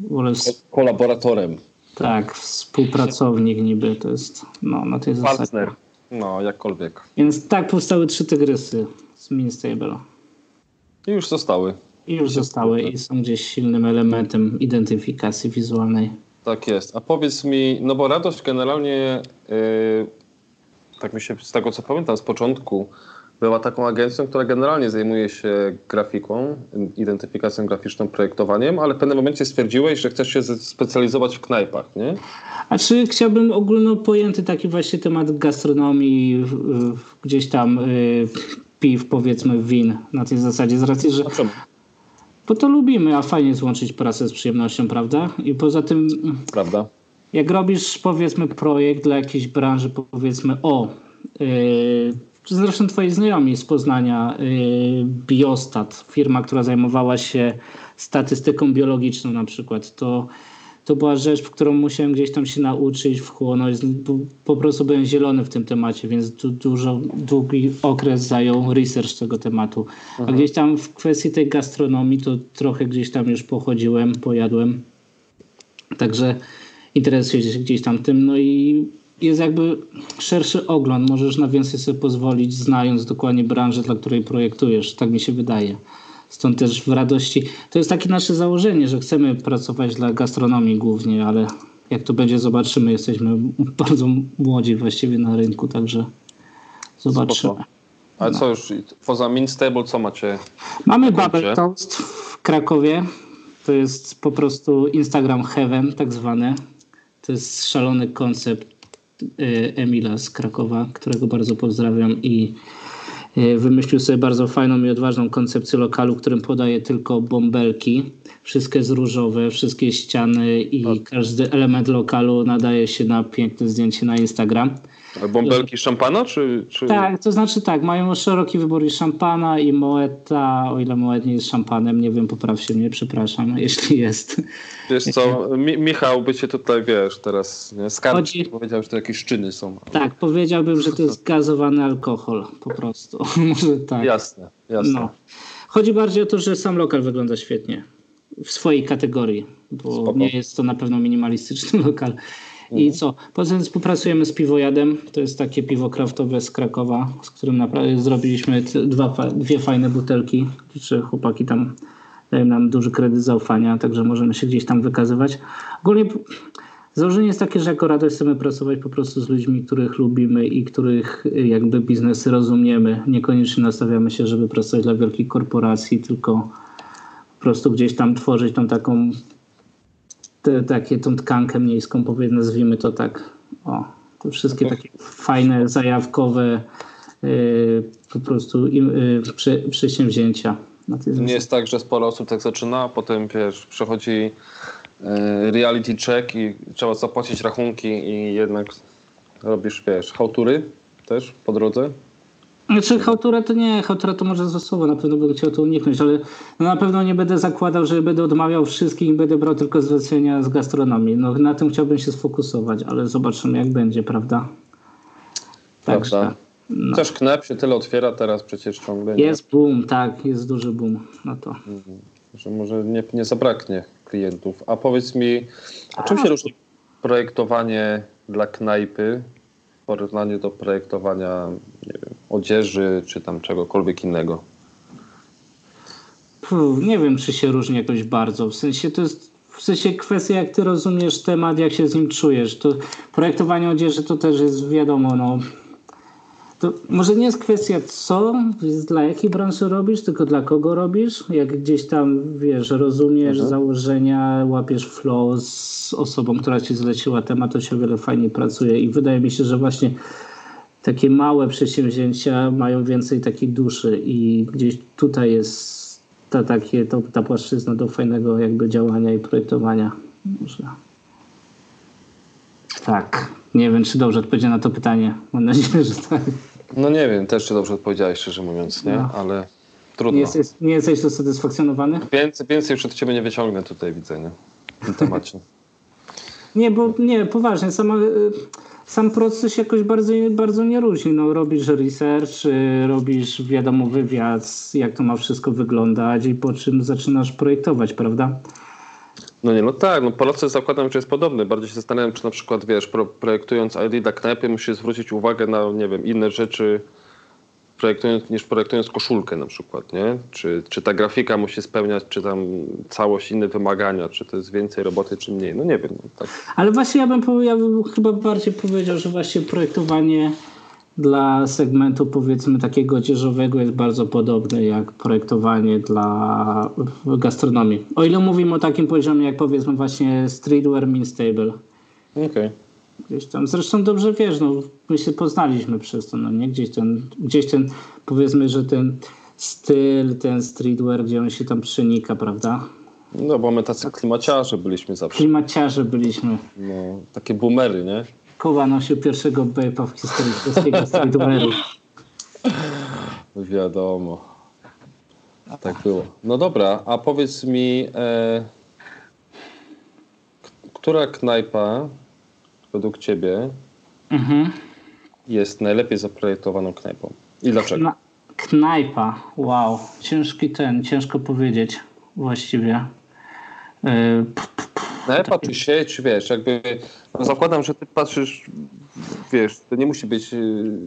Wolę... Kolaboratorem. Tak, współpracownik niby to jest no, na tej zasadzie. Partner, no jakkolwiek. Więc tak powstały trzy tygrysy z Minstable. I już zostały. I już zostały i są gdzieś silnym elementem identyfikacji wizualnej. Tak jest. A powiedz mi, no bo radość generalnie, yy, tak mi się z tego co pamiętam z początku, była taką agencją, która generalnie zajmuje się grafiką, identyfikacją graficzną, projektowaniem, ale w pewnym momencie stwierdziłeś, że chcesz się specjalizować w knajpach, nie? A czy chciałbym ogólno pojęty taki właśnie temat gastronomii, gdzieś tam y, piw, powiedzmy win na tej zasadzie, z racji, że... Bo to lubimy, a fajnie złączyć pracę z przyjemnością, prawda? I poza tym... Prawda. Jak robisz, powiedzmy, projekt dla jakiejś branży, powiedzmy, o... Yy, zresztą twoi znajomi z Poznania, yy, Biostat, firma, która zajmowała się statystyką biologiczną na przykład, to, to była rzecz, w którą musiałem gdzieś tam się nauczyć, wchłonąć. Po prostu byłem zielony w tym temacie, więc du dużo, długi okres zajął research tego tematu. A mhm. gdzieś tam w kwestii tej gastronomii to trochę gdzieś tam już pochodziłem, pojadłem. Także interesuję się gdzieś tam tym. No i jest jakby szerszy ogląd, możesz na więcej sobie pozwolić, znając dokładnie branżę, dla której projektujesz. Tak mi się wydaje. Stąd też w radości. To jest takie nasze założenie, że chcemy pracować dla gastronomii głównie, ale jak to będzie, zobaczymy. Jesteśmy bardzo młodzi właściwie na rynku, także zobaczymy. Spoko. Ale no. co już, poza Minstable, co macie? Mamy Bubble Toast w Krakowie. To jest po prostu Instagram Heaven, tak zwane. To jest szalony koncept Y, Emila z Krakowa, którego bardzo pozdrawiam i wymyślił sobie bardzo fajną i odważną koncepcję lokalu, którym podaje tylko bąbelki. Wszystkie jest różowe, wszystkie ściany i każdy element lokalu nadaje się na piękne zdjęcie na Instagram. A bąbelki szampana, czy, czy... Tak, to znaczy tak, mają szeroki wybór i szampana i moeta, o ile moet nie jest szampanem, nie wiem, poprawcie mnie, przepraszam, jeśli jest. Wiesz co, Mi Michał by cię tutaj, wiesz, teraz skarżył, Chodzi... powiedział, że to jakieś szczyny są. Tak, powiedziałbym, że to jest gazowany alkohol, po prostu, może tak. Jasne, jasne. No. Chodzi bardziej o to, że sam lokal wygląda świetnie w swojej kategorii, bo Spoko. nie jest to na pewno minimalistyczny lokal. I mhm. co? Poza tym współpracujemy z Piwojadem. To jest takie piwo kraftowe z Krakowa, z którym naprawdę zrobiliśmy dwa, dwie fajne butelki. Czy chłopaki tam dają nam duży kredyt zaufania, także możemy się gdzieś tam wykazywać. Ogólnie założenie jest takie, że jako radość chcemy pracować po prostu z ludźmi, których lubimy i których jakby biznesy rozumiemy. Niekoniecznie nastawiamy się, żeby pracować dla wielkich korporacji, tylko po prostu gdzieś tam tworzyć tą taką te, takie, tą tkankę miejską, powiedzmy, nazwijmy to tak. O, to wszystkie no takie fajne, zajawkowe yy, po prostu yy, przy, przedsięwzięcia. Nie jest tak, że sporo osób tak zaczyna, a potem wiesz, przechodzi yy, reality check i trzeba zapłacić rachunki i jednak robisz, wiesz, hałtury też po drodze. Znaczy hałtura to nie, hałtura to może zasobo, na pewno bym chciał to uniknąć, ale no na pewno nie będę zakładał, że będę odmawiał wszystkich i będę brał tylko zlecenia z gastronomii. No na tym chciałbym się sfokusować, ale zobaczymy jak będzie, prawda? Prawda. No. Też knep się tyle otwiera teraz przecież ciągle. Nie? Jest boom, tak, jest duży boom na to. Mhm. Że może nie, nie zabraknie klientów. A powiedz mi, a czym się różni projektowanie dla knajpy porównaniu do projektowania wiem, odzieży czy tam czegokolwiek innego? Puh, nie wiem, czy się różni jakoś bardzo. W sensie to jest w sensie kwestia, jak ty rozumiesz temat, jak się z nim czujesz. To projektowanie odzieży to też jest wiadomo, no. To może nie jest kwestia co, dla jakiej branży robisz, tylko dla kogo robisz. Jak gdzieś tam, wiesz, rozumiesz mhm. założenia, łapiesz flow z osobą, która ci zleciła temat, to się o wiele fajnie pracuje i wydaje mi się, że właśnie takie małe przedsięwzięcia mają więcej takiej duszy i gdzieś tutaj jest ta, takie, to, ta płaszczyzna do fajnego jakby działania i projektowania. Może. Tak. Nie wiem, czy dobrze odpowiedziałem na to pytanie. Mam nadzieję, że tak. No nie wiem, też czy dobrze odpowiedziałeś, szczerze mówiąc, nie? No. Ale trudno. Nie jesteś, nie jesteś usatysfakcjonowany? Więcej, więcej przed ciebie nie wyciągnę tutaj, widzę, nie? W tym temacie. nie, bo nie, poważnie, sama sam proces jakoś bardzo, bardzo nie różni. No, robisz research, y, robisz wiadomo wywiad, jak to ma wszystko wyglądać i po czym zaczynasz projektować, prawda? No nie, no tak, no proces zakładam, że jest podobny. Bardziej się zastanawiam, czy na przykład, wiesz, pro, projektując ID dla knajpy musisz zwrócić uwagę na, nie wiem, inne rzeczy, projektując, niż projektując koszulkę na przykład, nie? Czy, czy ta grafika musi spełniać, czy tam całość inne wymagania, czy to jest więcej roboty, czy mniej, no nie wiem. No, tak. Ale właśnie ja bym, ja bym chyba bardziej powiedział, że właśnie projektowanie dla segmentu powiedzmy takiego odzieżowego jest bardzo podobne jak projektowanie dla gastronomii. O ile mówimy o takim poziomie jak powiedzmy właśnie streetwear means stable. Okej. Okay. Gdzieś tam, zresztą dobrze wiesz, no, my się poznaliśmy przez to, no nie? Gdzieś ten, gdzieś ten, powiedzmy, że ten styl, ten streetwear, gdzie on się tam przenika, prawda? No, bo my tacy klimaciarze byliśmy zawsze. Klimaciarze byliśmy. No, takie boomery, nie? Kuba nosił pierwszego bejpa w historii polskiego streetwearu. Wiadomo. Tak było. No dobra, a powiedz mi, e, która knajpa według ciebie mhm. jest najlepiej zaprojektowaną knajpą? I dlaczego? Kna knajpa, wow. Ciężki ten, ciężko powiedzieć właściwie. Yy, Knajpa czy sieć, wiesz, jakby no zakładam, że ty patrzysz, wiesz, to nie musi być... Yy,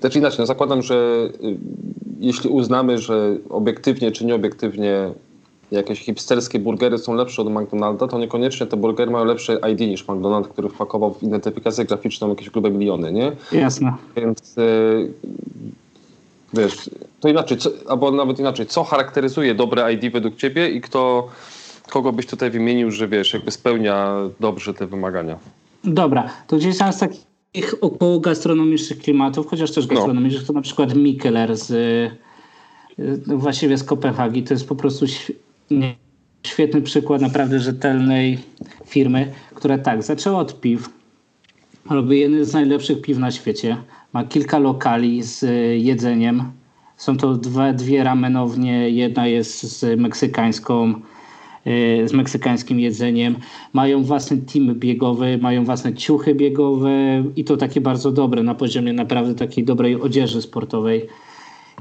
znaczy inaczej, no zakładam, że yy, jeśli uznamy, że obiektywnie czy nieobiektywnie jakieś hipsterskie burgery są lepsze od McDonalda, to niekoniecznie te burgery mają lepsze ID niż McDonald, który wpakował w identyfikację graficzną jakieś grube miliony, nie? Jasne. Więc yy, wiesz, to inaczej, co, albo nawet inaczej, co charakteryzuje dobre ID według ciebie i kto, kogo byś tutaj wymienił, że wiesz, jakby spełnia dobrze te wymagania? Dobra, to gdzieś tam z takich około gastronomicznych klimatów, chociaż też no. gastronomicznych, no. to na przykład Mikkeler z y, właściwie z Kopenhagi, to jest po prostu świetny przykład naprawdę rzetelnej firmy, która tak, zaczęła od piw, robi jeden z najlepszych piw na świecie, ma kilka lokali z y, jedzeniem, są to dwie, dwie ramenownie, jedna jest z meksykańską, z meksykańskim jedzeniem. Mają własny team biegowy, mają własne ciuchy biegowe i to takie bardzo dobre, na poziomie naprawdę takiej dobrej odzieży sportowej.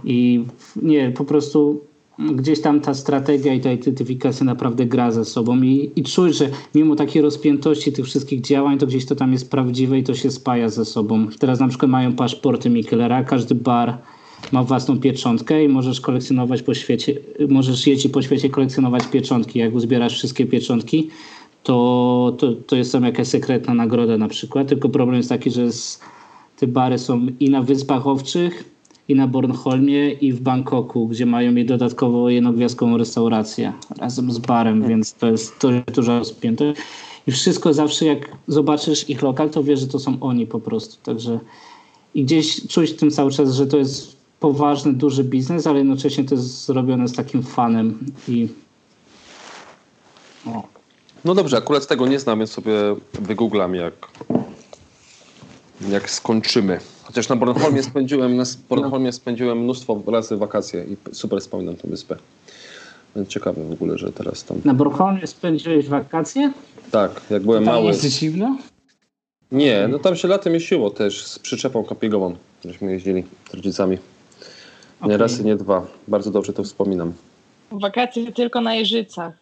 I nie, po prostu gdzieś tam ta strategia i ta identyfikacja naprawdę gra ze sobą i, i czuć, że mimo takiej rozpiętości tych wszystkich działań, to gdzieś to tam jest prawdziwe i to się spaja ze sobą. Teraz na przykład mają paszporty Mikelera, każdy bar ma własną pieczątkę i możesz kolekcjonować po świecie, możesz jeździć po świecie kolekcjonować pieczątki. Jak uzbierasz wszystkie pieczątki, to, to, to jest tam jakaś sekretna nagroda na przykład, tylko problem jest taki, że jest, te bary są i na Wyspach Owczych, i na Bornholmie i w Bangkoku, gdzie mają mi dodatkowo jednogwiazdkową restaurację razem z barem, hmm. więc to jest, to duża rozpiętość. I wszystko zawsze jak zobaczysz ich lokal, to wiesz, że to są oni po prostu. Także i gdzieś czuć w tym cały czas, że to jest poważny, duży biznes, ale jednocześnie to jest zrobione z takim fanem i o. No dobrze, akurat tego nie znam, więc sobie wygooglam jak, jak skończymy. Chociaż na Bornholmie spędziłem, na Bornholmie spędziłem mnóstwo razy wakacje i super wspominam tę wyspę. Więc ciekawe w ogóle, że teraz tam... Na Bornholmie spędziłeś wakacje? Tak, jak byłem tam mały. Jest zimno? Nie, no tam się latem jeździło też z przyczepą kapiegową, żeśmy jeździli z rodzicami. Nie okay. raz i nie dwa. Bardzo dobrze to wspominam. Wakacje tylko na Jeżycach.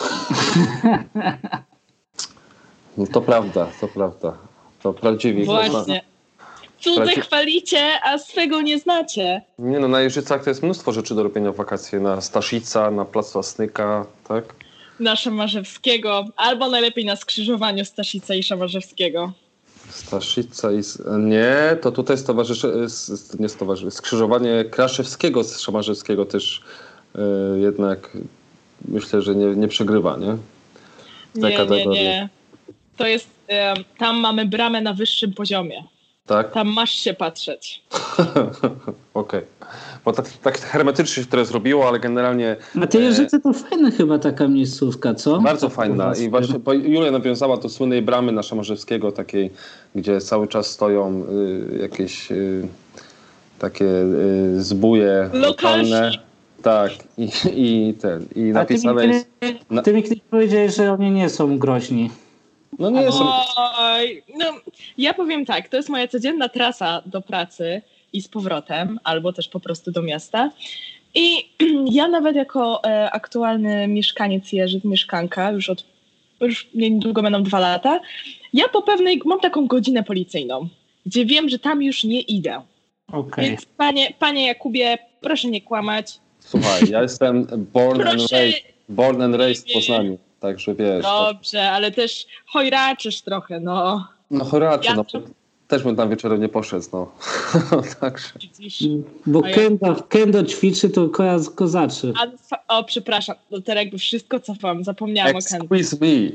No to prawda, to prawda. To prawdziwie. Właśnie. Cudze chwalicie, a swego nie znacie. Nie no, na Jeżycach to jest mnóstwo rzeczy do robienia w wakacje. Na Staszica, na Placu Asnyka, tak? Na Szamarzewskiego, albo najlepiej na skrzyżowaniu Staszica i Szamarzewskiego. Staszica i... Nie, to tutaj stowarzysze... Nie stowarzysze... Skrzyżowanie Kraszewskiego z Szamarzewskiego też yy, jednak myślę, że nie, nie przegrywa, nie? Nie, nie, nie. To jest... Yy, tam mamy bramę na wyższym poziomie. Tak? Tam masz się patrzeć. Okej. Okay. Bo tak, tak hermetycznie się to zrobiło, ale generalnie... A te Jeżyce to fajna chyba taka miejscówka, co? Bardzo fajna. I właśnie bo Julia nawiązała do słynnej bramy na Szamorzewskiego, takiej, gdzie cały czas stoją y, jakieś y, takie y, zbóje lokalne. Tak, i, i ten, i napisane jest... Ty mi, ty mi powiedziałeś, że oni nie są groźni. No nie. Oj, no ja powiem tak, to jest moja codzienna trasa do pracy i z powrotem, albo też po prostu do miasta. I ja nawet jako e, aktualny mieszkaniec Jerzy, mieszkanka, już od już niedługo będą dwa lata, ja po pewnej, mam taką godzinę policyjną, gdzie wiem, że tam już nie idę. Okej. Więc panie, panie Jakubie, proszę nie kłamać. Słuchaj, ja jestem born and raised, born and raised w Poznaniu. Także wiesz. to- dobrze, ale też chojraczysz trochę, no. No choracze, Ja no. Też bym tam wieczorem nie poszedł, no. Także. Bo ja- kendo, kendo ćwiczy, to koja kozaczy. A, o, przepraszam, no teraz jakby wszystko cofam, zapomniałam o Ken. Excuse me.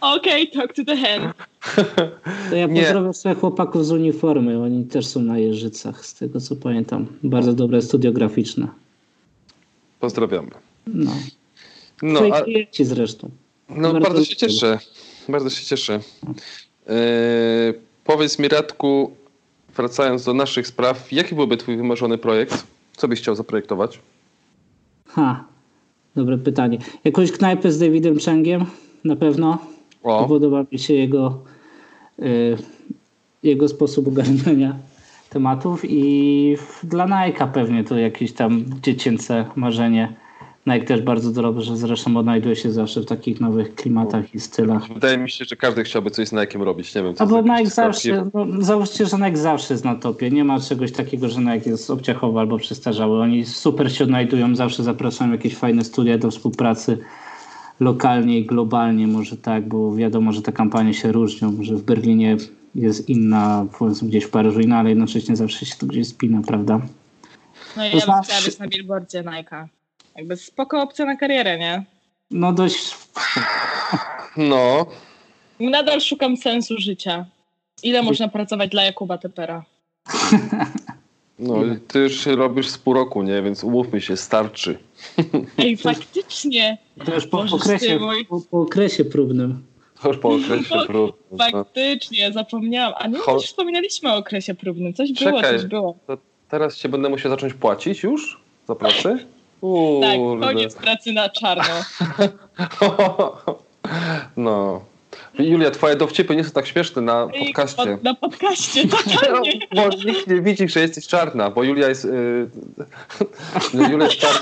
Okej, talk to the hand. To ja Nie. pozdrawiam swoich chłopaków z uniformy. Oni też są na Jeżycach, z tego co pamiętam. Bardzo dobre studio graficzne. Pozdrawiamy. No. No, Twoi a, klienci zresztą. no Bardzo bardzo się cieszę. Bardzo się cieszę. Yy, powiedz mi, Radku, wracając do naszych spraw, jaki byłby twój wymarzony projekt? Co byś chciał zaprojektować? Ha, dobre pytanie. Jakąś knajpę z Davidem Changiem? Na pewno. O, Podoba mi się jego, y, jego sposób ogarniania tematów i dla Nike'a pewnie to jakieś tam dziecięce marzenie. Nike też bardzo dobrze zresztą odnajduje się zawsze w takich nowych klimatach i stylach. wydaje mi się, że każdy chciałby coś z Nike'em robić. Nie wiem, co A bo Nike zawsze, no, załóżcie, że Nike zawsze jest na topie. Nie ma czegoś takiego, że Nike jest obciachowy albo przestarzały. Oni super się odnajdują, zawsze zapraszają jakieś fajne studia do współpracy lokalnie i globalnie, może tak, bo wiadomo, że te kampanie się różnią, że w Berlinie jest inna, powiedzmy gdzieś w Paryżu inna, ale jednocześnie zawsze się to gdzieś spina, prawda? No i To ja bym znaczy- chciała być na billboardzie Nike'a. Jakby spoko opcja na karierę, nie? No dość, No, Nadal szukam sensu życia. Ile można pracować dla Jakuba Tepera? no ty już robisz z pół roku, nie? Więc umówmy się, starczy. Ej, faktycznie, to już po Boże, okresie, mój. po, po okresie próbnym. To już po okresie Bo- prób. No. faktycznie, zapomniałam. A nie, Cho- już wspominaliśmy o okresie próbnym. Coś było, Czekaj. coś było. To teraz cię będę musiał zacząć płacić już za pracę? Tak, Kurde. koniec pracy na czarno. No. Julia, twoje dowcipy nie są tak śmieszne na Ej, podcaście. pod- Na podcaście, totalnie. Bo nikt nie widzi, że jesteś czarna, bo Julia jest... Yy... No, Julia jest czarna.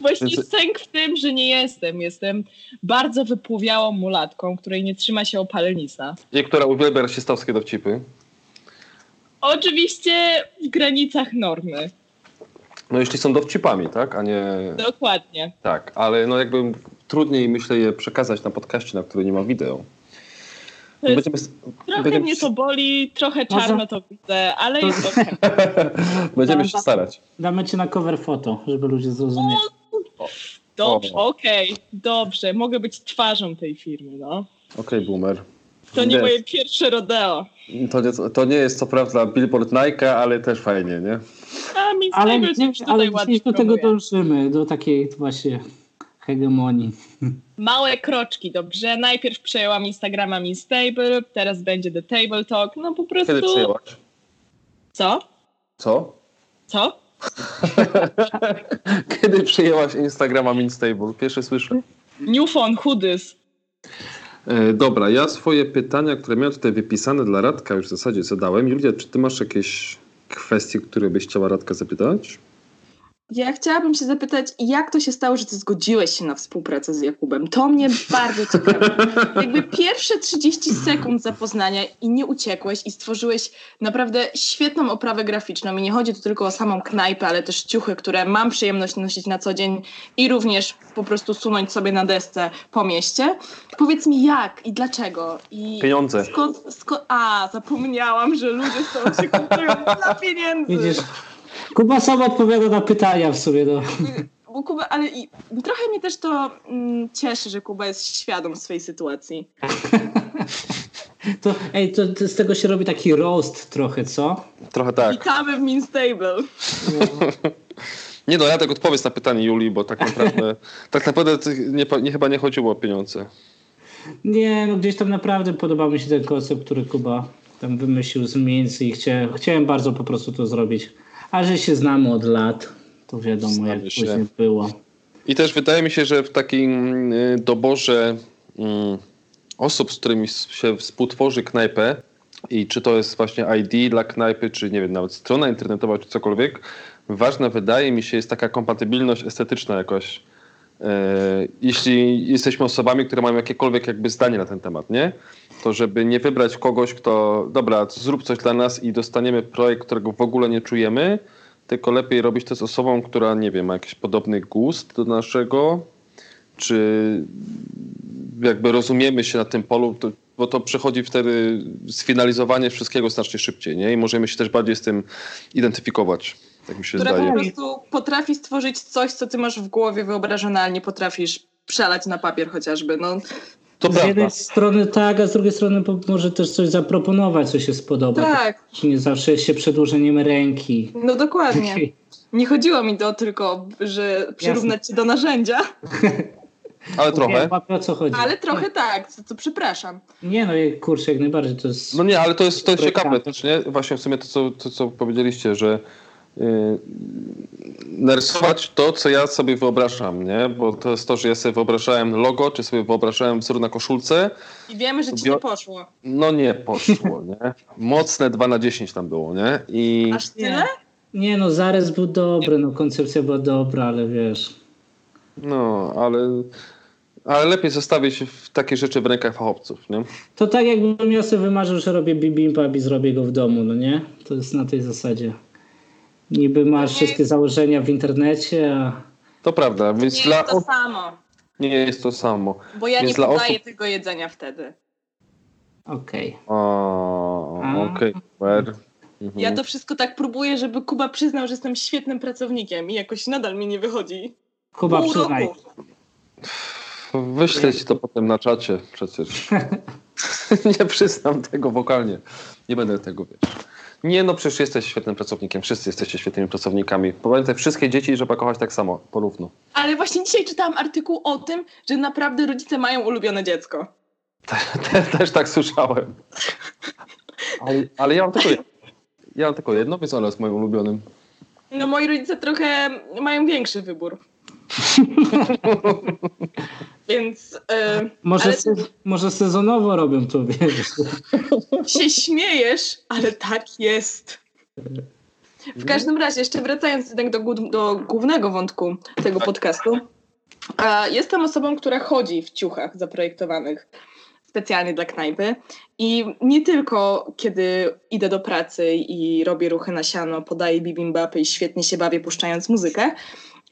Właśnie Więc- sęk w tym, że nie jestem. Jestem bardzo wypłowiałą mulatką, której nie trzyma się opalenisa. I która uwielbia rasistowskie dowcipy. Oczywiście w granicach normy. No jeśli są dowcipami, tak? A nie... Dokładnie. Tak, ale no jakby trudniej myślę je przekazać na podcaście, na który nie ma wideo. Będziemy, trochę będziemy, mnie to boli, trochę Może- czarno to widzę, ale jest okej. będziemy się starać. Damy cię na cover foto, żeby ludzie zrozumieli. Dobrze, okej, dobrze. Mogę być twarzą tej firmy, no. Okej, boomer. To nie Wiesz, moje pierwsze rodeo. To nie, to nie jest co prawda billboard Nike, ale też fajnie, nie? A mi Ale, tutaj ale gdzieś do tego dążymy, do takiej właśnie hegemonii. Małe kroczki, dobrze? Najpierw przejęłam Instagrama Miss Table, teraz będzie The Table Talk. No po prostu... Kiedy przyjęłaś? Co? Co? Co? Kiedy przyjęłaś Instagrama Minstable? Pierwszy słyszę. New phone, who this? E, dobra, ja swoje pytania, które miałem tutaj wypisane dla Radka już w zasadzie zadałem. Julia, czy ty masz jakieś kwestie, które byś chciała Radka zapytać? Ja chciałabym się zapytać, jak to się stało, że ty zgodziłeś się na współpracę z Jakubem? To mnie bardzo ciekawi. Jakby pierwsze 30 sekund zapoznania i nie uciekłeś i stworzyłeś naprawdę świetną oprawę graficzną i nie chodzi tu tylko o samą knajpę, ale też ciuchy, które mam przyjemność nosić na co dzień i również po prostu sunąć sobie na desce po mieście. Powiedz mi jak i dlaczego? I Pieniądze. skąd, skąd... A, zapomniałam, że ludzie tobą się kupują dla pieniędzy. Widzisz, Kuba sam odpowiada na pytania w sobie. No. Bo Kuba, ale i, trochę mnie też to mm, cieszy, że Kuba jest świadom swojej sytuacji. To, ej, to, to z tego się robi taki roast trochę, co? Trochę tak. Witamy w Minstable. Nie no, Radek odpowiedz na pytanie Julii, bo tak naprawdę, tak naprawdę nie, nie, chyba nie chodziło o pieniądze. Nie, no gdzieś tam naprawdę podobał mi się ten koncept, który Kuba tam wymyślił z miejsc i chciałem, chciałem bardzo po prostu to zrobić. A że się znamy od lat, to wiadomo Znamy jak się. później było. I też wydaje mi się, że w takim y, doborze mm, osób, z którymi się współtworzy knajpę i czy to jest właśnie ID dla knajpy, czy nie wiem, nawet strona internetowa, czy cokolwiek, ważna wydaje mi się jest taka kompatybilność estetyczna jakoś. E, jeśli jesteśmy osobami, które mają jakiekolwiek jakby zdanie na ten temat, nie? To żeby nie wybrać kogoś, kto, dobra, zrób coś dla nas i dostaniemy projekt, którego w ogóle nie czujemy, tylko lepiej robić to z osobą, która, nie wiem, ma jakiś podobny gust do naszego, czy jakby rozumiemy się na tym polu, to, bo to przechodzi wtedy sfinalizowanie wszystkiego znacznie szybciej, nie? I możemy się też bardziej z tym identyfikować. Tak mi się Która zdaje. po prostu potrafi stworzyć coś, co ty masz w głowie wyobrażone, ale nie potrafisz przelać na papier chociażby. No, To z prawda. jednej strony tak, a z drugiej strony może też coś zaproponować, co się spodoba. tak, Czy nie zawsze jest się przedłużeniem ręki. no dokładnie. Nie chodziło mi to tylko, że przyrównać cię do narzędzia, Ale trochę. Nie, łapię, o co chodzi. ale trochę tak, co, co przepraszam. Nie no, kurczę, jak najbardziej to jest... No nie, ale to jest, to jest ciekawe, też nie? Właśnie w sumie to, co, to, co powiedzieliście, że narysować to, co ja sobie wyobrażam, nie? Bo to jest to, że ja sobie wyobrażałem logo, czy sobie wyobrażałem wzór na koszulce, I wiemy, że ci Bio- nie poszło. no nie poszło, nie? Mocne 2 na 10 tam było, nie? I Aż tyle? Nie no, zarys był dobry, no koncepcja była dobra, ale wiesz... no, ale, ale lepiej zostawić w takie rzeczy w rękach fachowców, nie? To tak jakbym ja sobie wymarzył, że robię bibimbap i zrobię go w domu, no nie? To jest na tej zasadzie. Niby masz wszystkie założenia w internecie, a... To prawda, więc Nie dla jest to samo, nie jest to samo. bo ja Więc nie podaję osób- tego jedzenia wtedy. Okej. O, A. okej, super. Mhm. Ja to wszystko tak próbuję, żeby Kuba przyznał, że jestem świetnym pracownikiem i jakoś nadal mi nie wychodzi. Kuba, Pół przyznaj. roku. Wyślę ci to potem na czacie przecież. nie przyznam tego wokalnie. Nie będę tego wiesz. Nie no, przecież jesteś świetnym pracownikiem. Wszyscy jesteście świetnymi pracownikami. Pamiętaj, wszystkie dzieci trzeba kochać tak samo, porówno. Ale właśnie dzisiaj czytałam artykuł o tym, że naprawdę rodzice mają ulubione dziecko. Te, też tak słyszałem. Ale, ale ja mam tylko jedno. Ja mam tylko jedno, więc ono jest moim ulubionym. No moi rodzice trochę mają większy wybór. Więc e, Może, Ale- se, może sezonowo robią to, wiesz. się śmiejesz, ale tak jest. W każdym razie, jeszcze wracając jednak do, do głównego wątku tego podcastu. a, Jestem osobą, która chodzi w ciuchach zaprojektowanych specjalnie dla knajpy. I nie tylko kiedy idę do pracy i robię ruchy na siano, podaję bibimbapy i świetnie się bawię puszczając muzykę,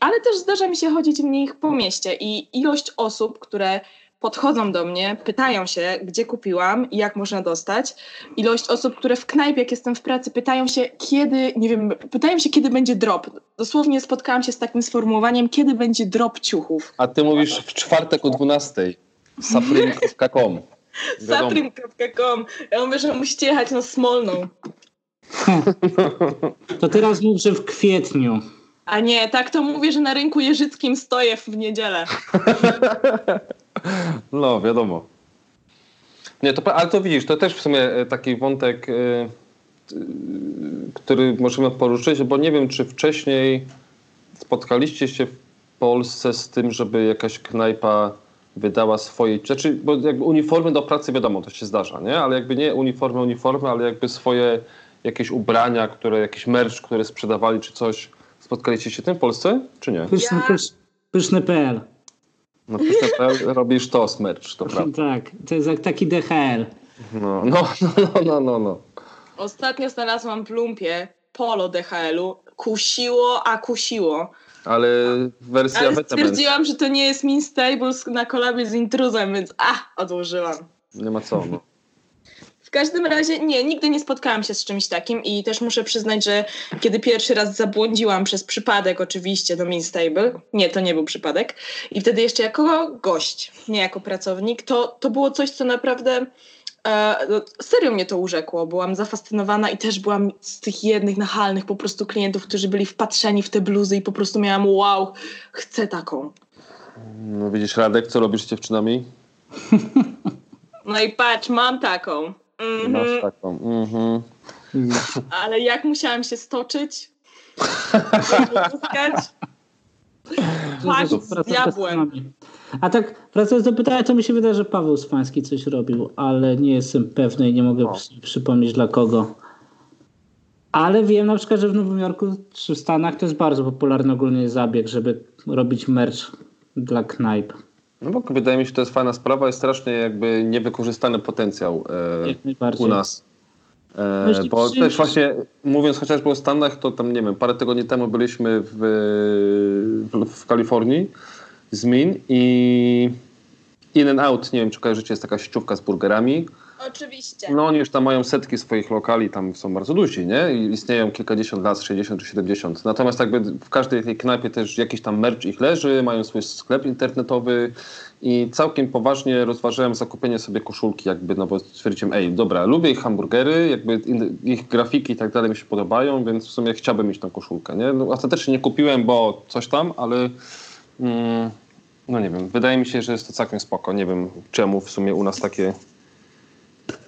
ale też zdarza mi się chodzić w nich po mieście i ilość osób, które podchodzą do mnie, pytają się, gdzie kupiłam i jak można dostać. Ilość osób, które w knajpie, jak jestem w pracy, pytają się, kiedy, nie wiem, pytają się, kiedy będzie drop. Dosłownie spotkałam się z takim sformułowaniem, kiedy będzie drop ciuchów. A ty mówisz w czwartek o 12. Saprim.com. Wiadomo. Saprim.com. Ja mówię, że musicie jechać na Smolną. To teraz mów, że w kwietniu. A nie, tak to mówię, że na rynku jeżyckim stoję w niedzielę. No, wiadomo. Nie, to, ale to widzisz, to też w sumie e, taki wątek, e, e, który możemy poruszyć, bo nie wiem, czy wcześniej spotkaliście się w Polsce z tym, żeby jakaś knajpa wydała swoje, znaczy, bo jakby uniformy do pracy wiadomo, to się zdarza, nie? Ale jakby nie uniformy, uniformy, ale jakby swoje jakieś ubrania, które, jakiś merch, które sprzedawali, czy coś. Spotkaliście się tym w Polsce, czy nie? Pyszny, Ja- pysz, pyszny.pl. No, PL robisz to merch, to prawda. Tak, to jest jak taki DHL. No, no, no, no, no, no. Ostatnio znalazłam w lumpie polo DHL-u. Kusiło, a kusiło. Ale wersja Ale stwierdziłam, że to nie jest Mean Stables na kolabie z intruzem, więc a, odłożyłam. nie ma co. No. W każdym razie nie, nigdy nie spotkałam się z czymś takim i też muszę przyznać, że kiedy pierwszy raz zabłądziłam przez przypadek oczywiście do Mean Stable, nie, to nie był przypadek, i wtedy jeszcze jako gość, nie jako pracownik, to, to było coś, co naprawdę e, no, serio mnie to urzekło. Byłam zafascynowana i też byłam z tych jednych nachalnych po prostu klientów, którzy byli wpatrzeni w te bluzy i po prostu miałam wow, chcę taką. no widzisz, Radek, co robisz z dziewczynami? No i patrz, mam taką. Mhm. Masz taką. Mhm. Ale jak musiałam się stoczyć? uzyskać? Z diabłem. A tak wracając do pytania, to mi się wydaje, że Paweł Spański coś robił, ale nie jestem pewny i nie mogę przy, przypomnieć dla kogo. Ale wiem na przykład, że w Nowym Jorku czy w Stanach to jest bardzo popularny ogólnie zabieg, żeby robić merch dla knajp. No bo wydaje mi się, że to jest fajna sprawa i strasznie jakby niewykorzystany potencjał e, u nas. E, no bo też właśnie mówiąc chociażby o Stanach, to tam nie wiem, parę tygodni temu byliśmy w, w, w Kalifornii z Min i In and Out, nie wiem czy kojarzycie, jest taka sieciówka z burgerami. Oczywiście. No oni już tam mają setki swoich lokali, tam są bardzo duzi, nie? I istnieją kilkadziesiąt lat, 60 czy 70. Natomiast jakby w każdej tej knajpie też jakiś tam merch ich leży, mają swój sklep internetowy i całkiem poważnie rozważyłem zakupienie sobie koszulki jakby, no bo stwierdziłem, ej, dobra, lubię ich hamburgery, jakby ich grafiki i tak dalej mi się podobają, więc w sumie chciałbym mieć tą koszulkę, nie? No, ostatecznie nie kupiłem, bo coś tam, ale... Mm, no nie wiem, wydaje mi się, że jest to całkiem spoko. Nie wiem czemu w sumie u nas takie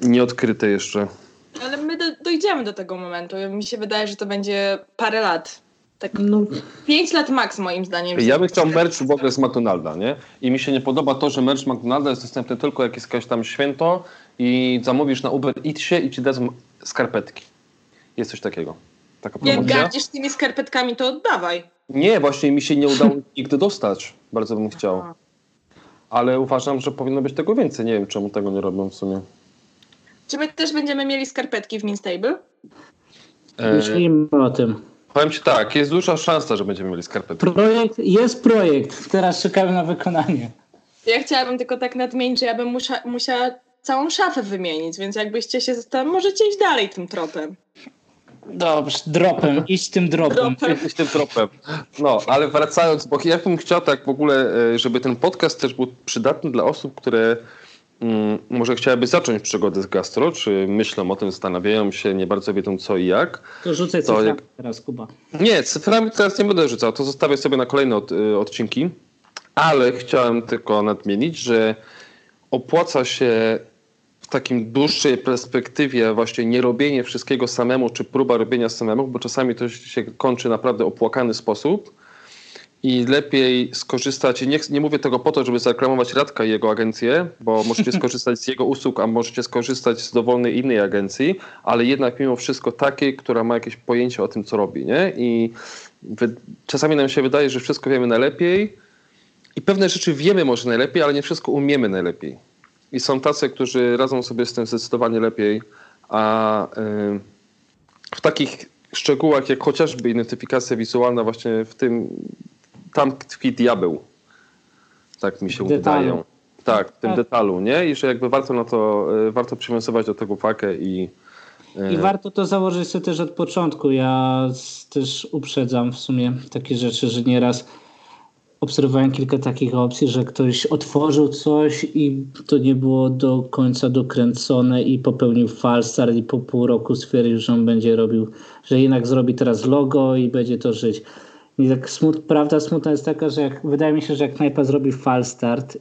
nieodkryte jeszcze. Ale my do, dojdziemy do tego momentu. Mi się wydaje, że to będzie parę lat. Tak no. 5 lat maks moim zdaniem. Ja bym chciał merch w ogóle z McDonalda, nie? I mi się nie podoba to, że merch McDonalda jest dostępny tylko jak jest jakieś tam święto i zamówisz na Uber Eatsie i ci dadzą skarpetki. Jest coś takiego. Taka jak gardzisz tymi skarpetkami, to oddawaj. Nie, właśnie mi się nie udało nigdy dostać. Bardzo bym chciał. Ale uważam, że powinno być tego więcej. Nie wiem, czemu tego nie robią w sumie. Czy my też będziemy mieli skarpetki w Minstable? Myślimy o tym. Powiem Ci tak, jest duża szansa, że będziemy mieli skarpetki. Projekt, jest projekt, teraz czekamy na wykonanie. Ja chciałabym tylko tak nadmienić, że ja bym musza, musiała całą szafę wymienić, więc jakbyście się zastanawiali, możecie iść dalej tym tropem. Dobrze, dropem, iść tym dropem. Iść tym dropem. No, ale wracając, bo ja bym chciał tak w ogóle, e, żeby ten podcast też był przydatny dla osób, które może chciałyby zacząć przygodę z gastro, czy myślą o tym, zastanawiają się, nie bardzo wiedzą co i jak. To rzucę cyframi jak... teraz, Kuba. Nie, cyframi teraz nie będę rzucał, to zostawię sobie na kolejne od, y, odcinki, ale chciałem tylko nadmienić, że opłaca się takim dłuższej perspektywie właśnie nie robienie wszystkiego samemu, czy próba robienia samemu, bo czasami to się kończy naprawdę opłakany sposób i lepiej skorzystać, nie, nie mówię tego po to, żeby zareklamować Radka i jego agencję, bo możecie skorzystać z jego usług, a możecie skorzystać z dowolnej innej agencji, ale jednak mimo wszystko takiej, która ma jakieś pojęcie o tym, co robi, nie? I wy, czasami nam się wydaje, że wszystko wiemy najlepiej i pewne rzeczy wiemy może najlepiej, ale nie wszystko umiemy najlepiej. I są tacy, którzy radzą sobie z tym zdecydowanie lepiej, a w takich szczegółach jak chociażby identyfikacja wizualna właśnie w tym, tam tkwi diabeł. Tak mi się wydaje. Tak, w tym tak. detalu, nie? I że jakby warto na to, e, warto przywiązywać do tego uwagę i i warto to założyć sobie też od początku. Ja też uprzedzam w sumie takie rzeczy, że nieraz obserwowałem kilka takich opcji, że ktoś otworzył coś i to nie było do końca dokręcone i popełnił falstart i po pół roku stwierdził, że on będzie robił, że jednak zrobi teraz logo i będzie to żyć. I tak smut, prawda smutna jest taka, że jak, wydaje mi się, że jak knajpa zrobi falstart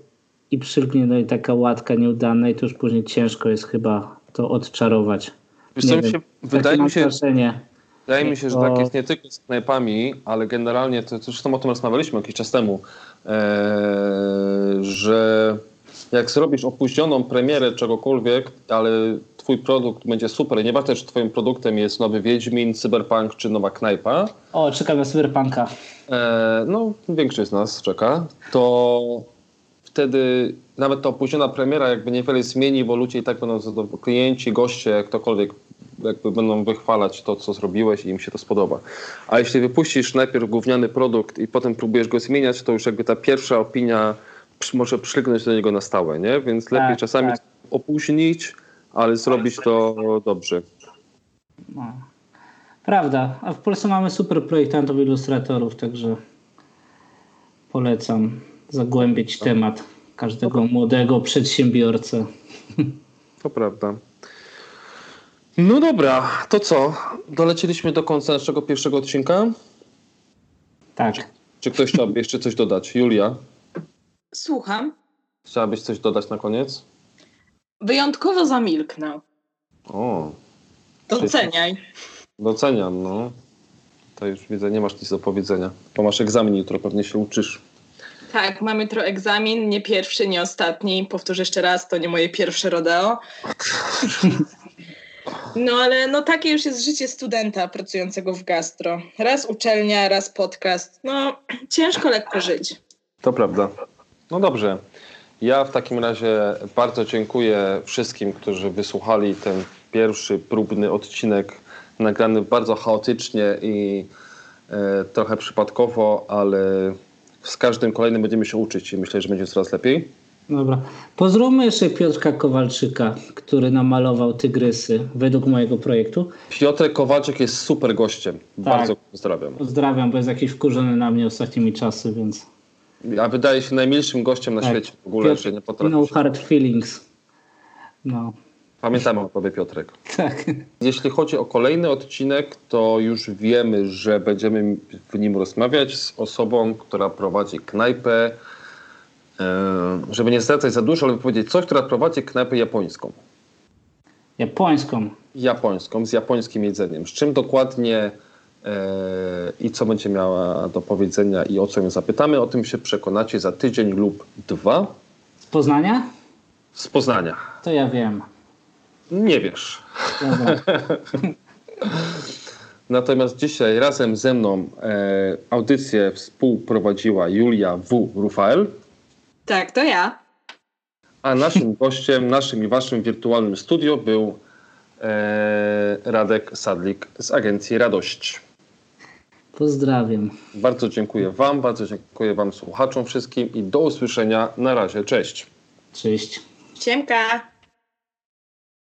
i przylgnie do niej taka łatka nieudana i to już później ciężko jest chyba to odczarować. Wiesz, co mi się, wydaje mi się, wrażenie. Wydaje mi się, że tak jest nie tylko z knajpami, ale generalnie, to, to zresztą o tym rozmawialiśmy jakiś czas temu, e, że jak zrobisz opóźnioną premierę czegokolwiek, ale twój produkt będzie super nieważne, czy twoim produktem jest nowy Wiedźmin, Cyberpunk czy nowa knajpa. O, czekam na Cyberpunka. E, no, większość z nas czeka. To wtedy nawet ta opóźniona premiera jakby niewiele zmieni, bo ludzie i tak będą klienci, goście, ktokolwiek jakby będą wychwalać to, co zrobiłeś i im się to spodoba. A jeśli wypuścisz najpierw gówniany produkt i potem próbujesz go zmieniać, to już jakby ta pierwsza opinia może przygnąć do niego na stałe, nie? Więc lepiej tak, czasami tak. opóźnić, ale zrobić to dobrze. No. Prawda. A w Polsce mamy super projektantów, ilustratorów, także polecam zagłębić temat każdego młodego przedsiębiorcę. To prawda. No dobra, to co? Dolecieliśmy do końca naszego pierwszego odcinka? Tak. Czy, czy ktoś chciałby jeszcze coś dodać? Julia? Słucham. Chciałabyś coś dodać na koniec? Wyjątkowo zamilknę. O. Doceniaj. Doceniam, no. To już widzę, nie masz nic do powiedzenia. Bo masz egzamin jutro, pewnie się uczysz. Tak, mamy jutro egzamin, nie pierwszy, nie ostatni. Powtórzę jeszcze raz, to nie moje pierwsze rodeo. No ale no takie już jest życie studenta pracującego w gastro. Raz uczelnia, raz podcast. No ciężko lekko żyć. To prawda. No dobrze. Ja w takim razie bardzo dziękuję wszystkim, którzy wysłuchali ten pierwszy próbny odcinek nagrany bardzo chaotycznie i e, trochę przypadkowo, ale z każdym kolejnym będziemy się uczyć i myślę, że będzie coraz lepiej. Dobra. Pozdrówmy jeszcze Piotrka Kowalczyka, który namalował tygrysy według mojego projektu. Piotr Kowalczyk jest super gościem. Tak. Bardzo pozdrawiam. Pozdrawiam, bo jest jakiś wkurzony na mnie ostatnimi czasy, więc... A wydaje się najmilszym gościem na tak. świecie w ogóle, Piotr, że nie potrafi. No hard feelings. No. Pamiętamy o tobie, Piotrek. Tak. Jeśli chodzi o kolejny odcinek, to już wiemy, że będziemy w nim rozmawiać z osobą, która prowadzi knajpę, e, żeby nie zwracać za dużo, ale powiedzieć coś, która prowadzi knajpę japońską. Japońską? Japońską, z japońskim jedzeniem. Z czym dokładnie i co będzie miała do powiedzenia i o co ją zapytamy, o tym się przekonacie za tydzień lub dwa. Z Poznania? Z Poznania. To ja wiem. Nie wiesz. Natomiast dzisiaj razem ze mną e, audycję współprowadziła Julia W. Rufael. Tak, to ja. A naszym gościem, naszym i waszym wirtualnym studio był e, Radek Sadlik z agencji Radość. Pozdrawiam. Bardzo dziękuję wam, bardzo dziękuję wam słuchaczom wszystkim i do usłyszenia. Na razie, cześć. Cześć. Siemka.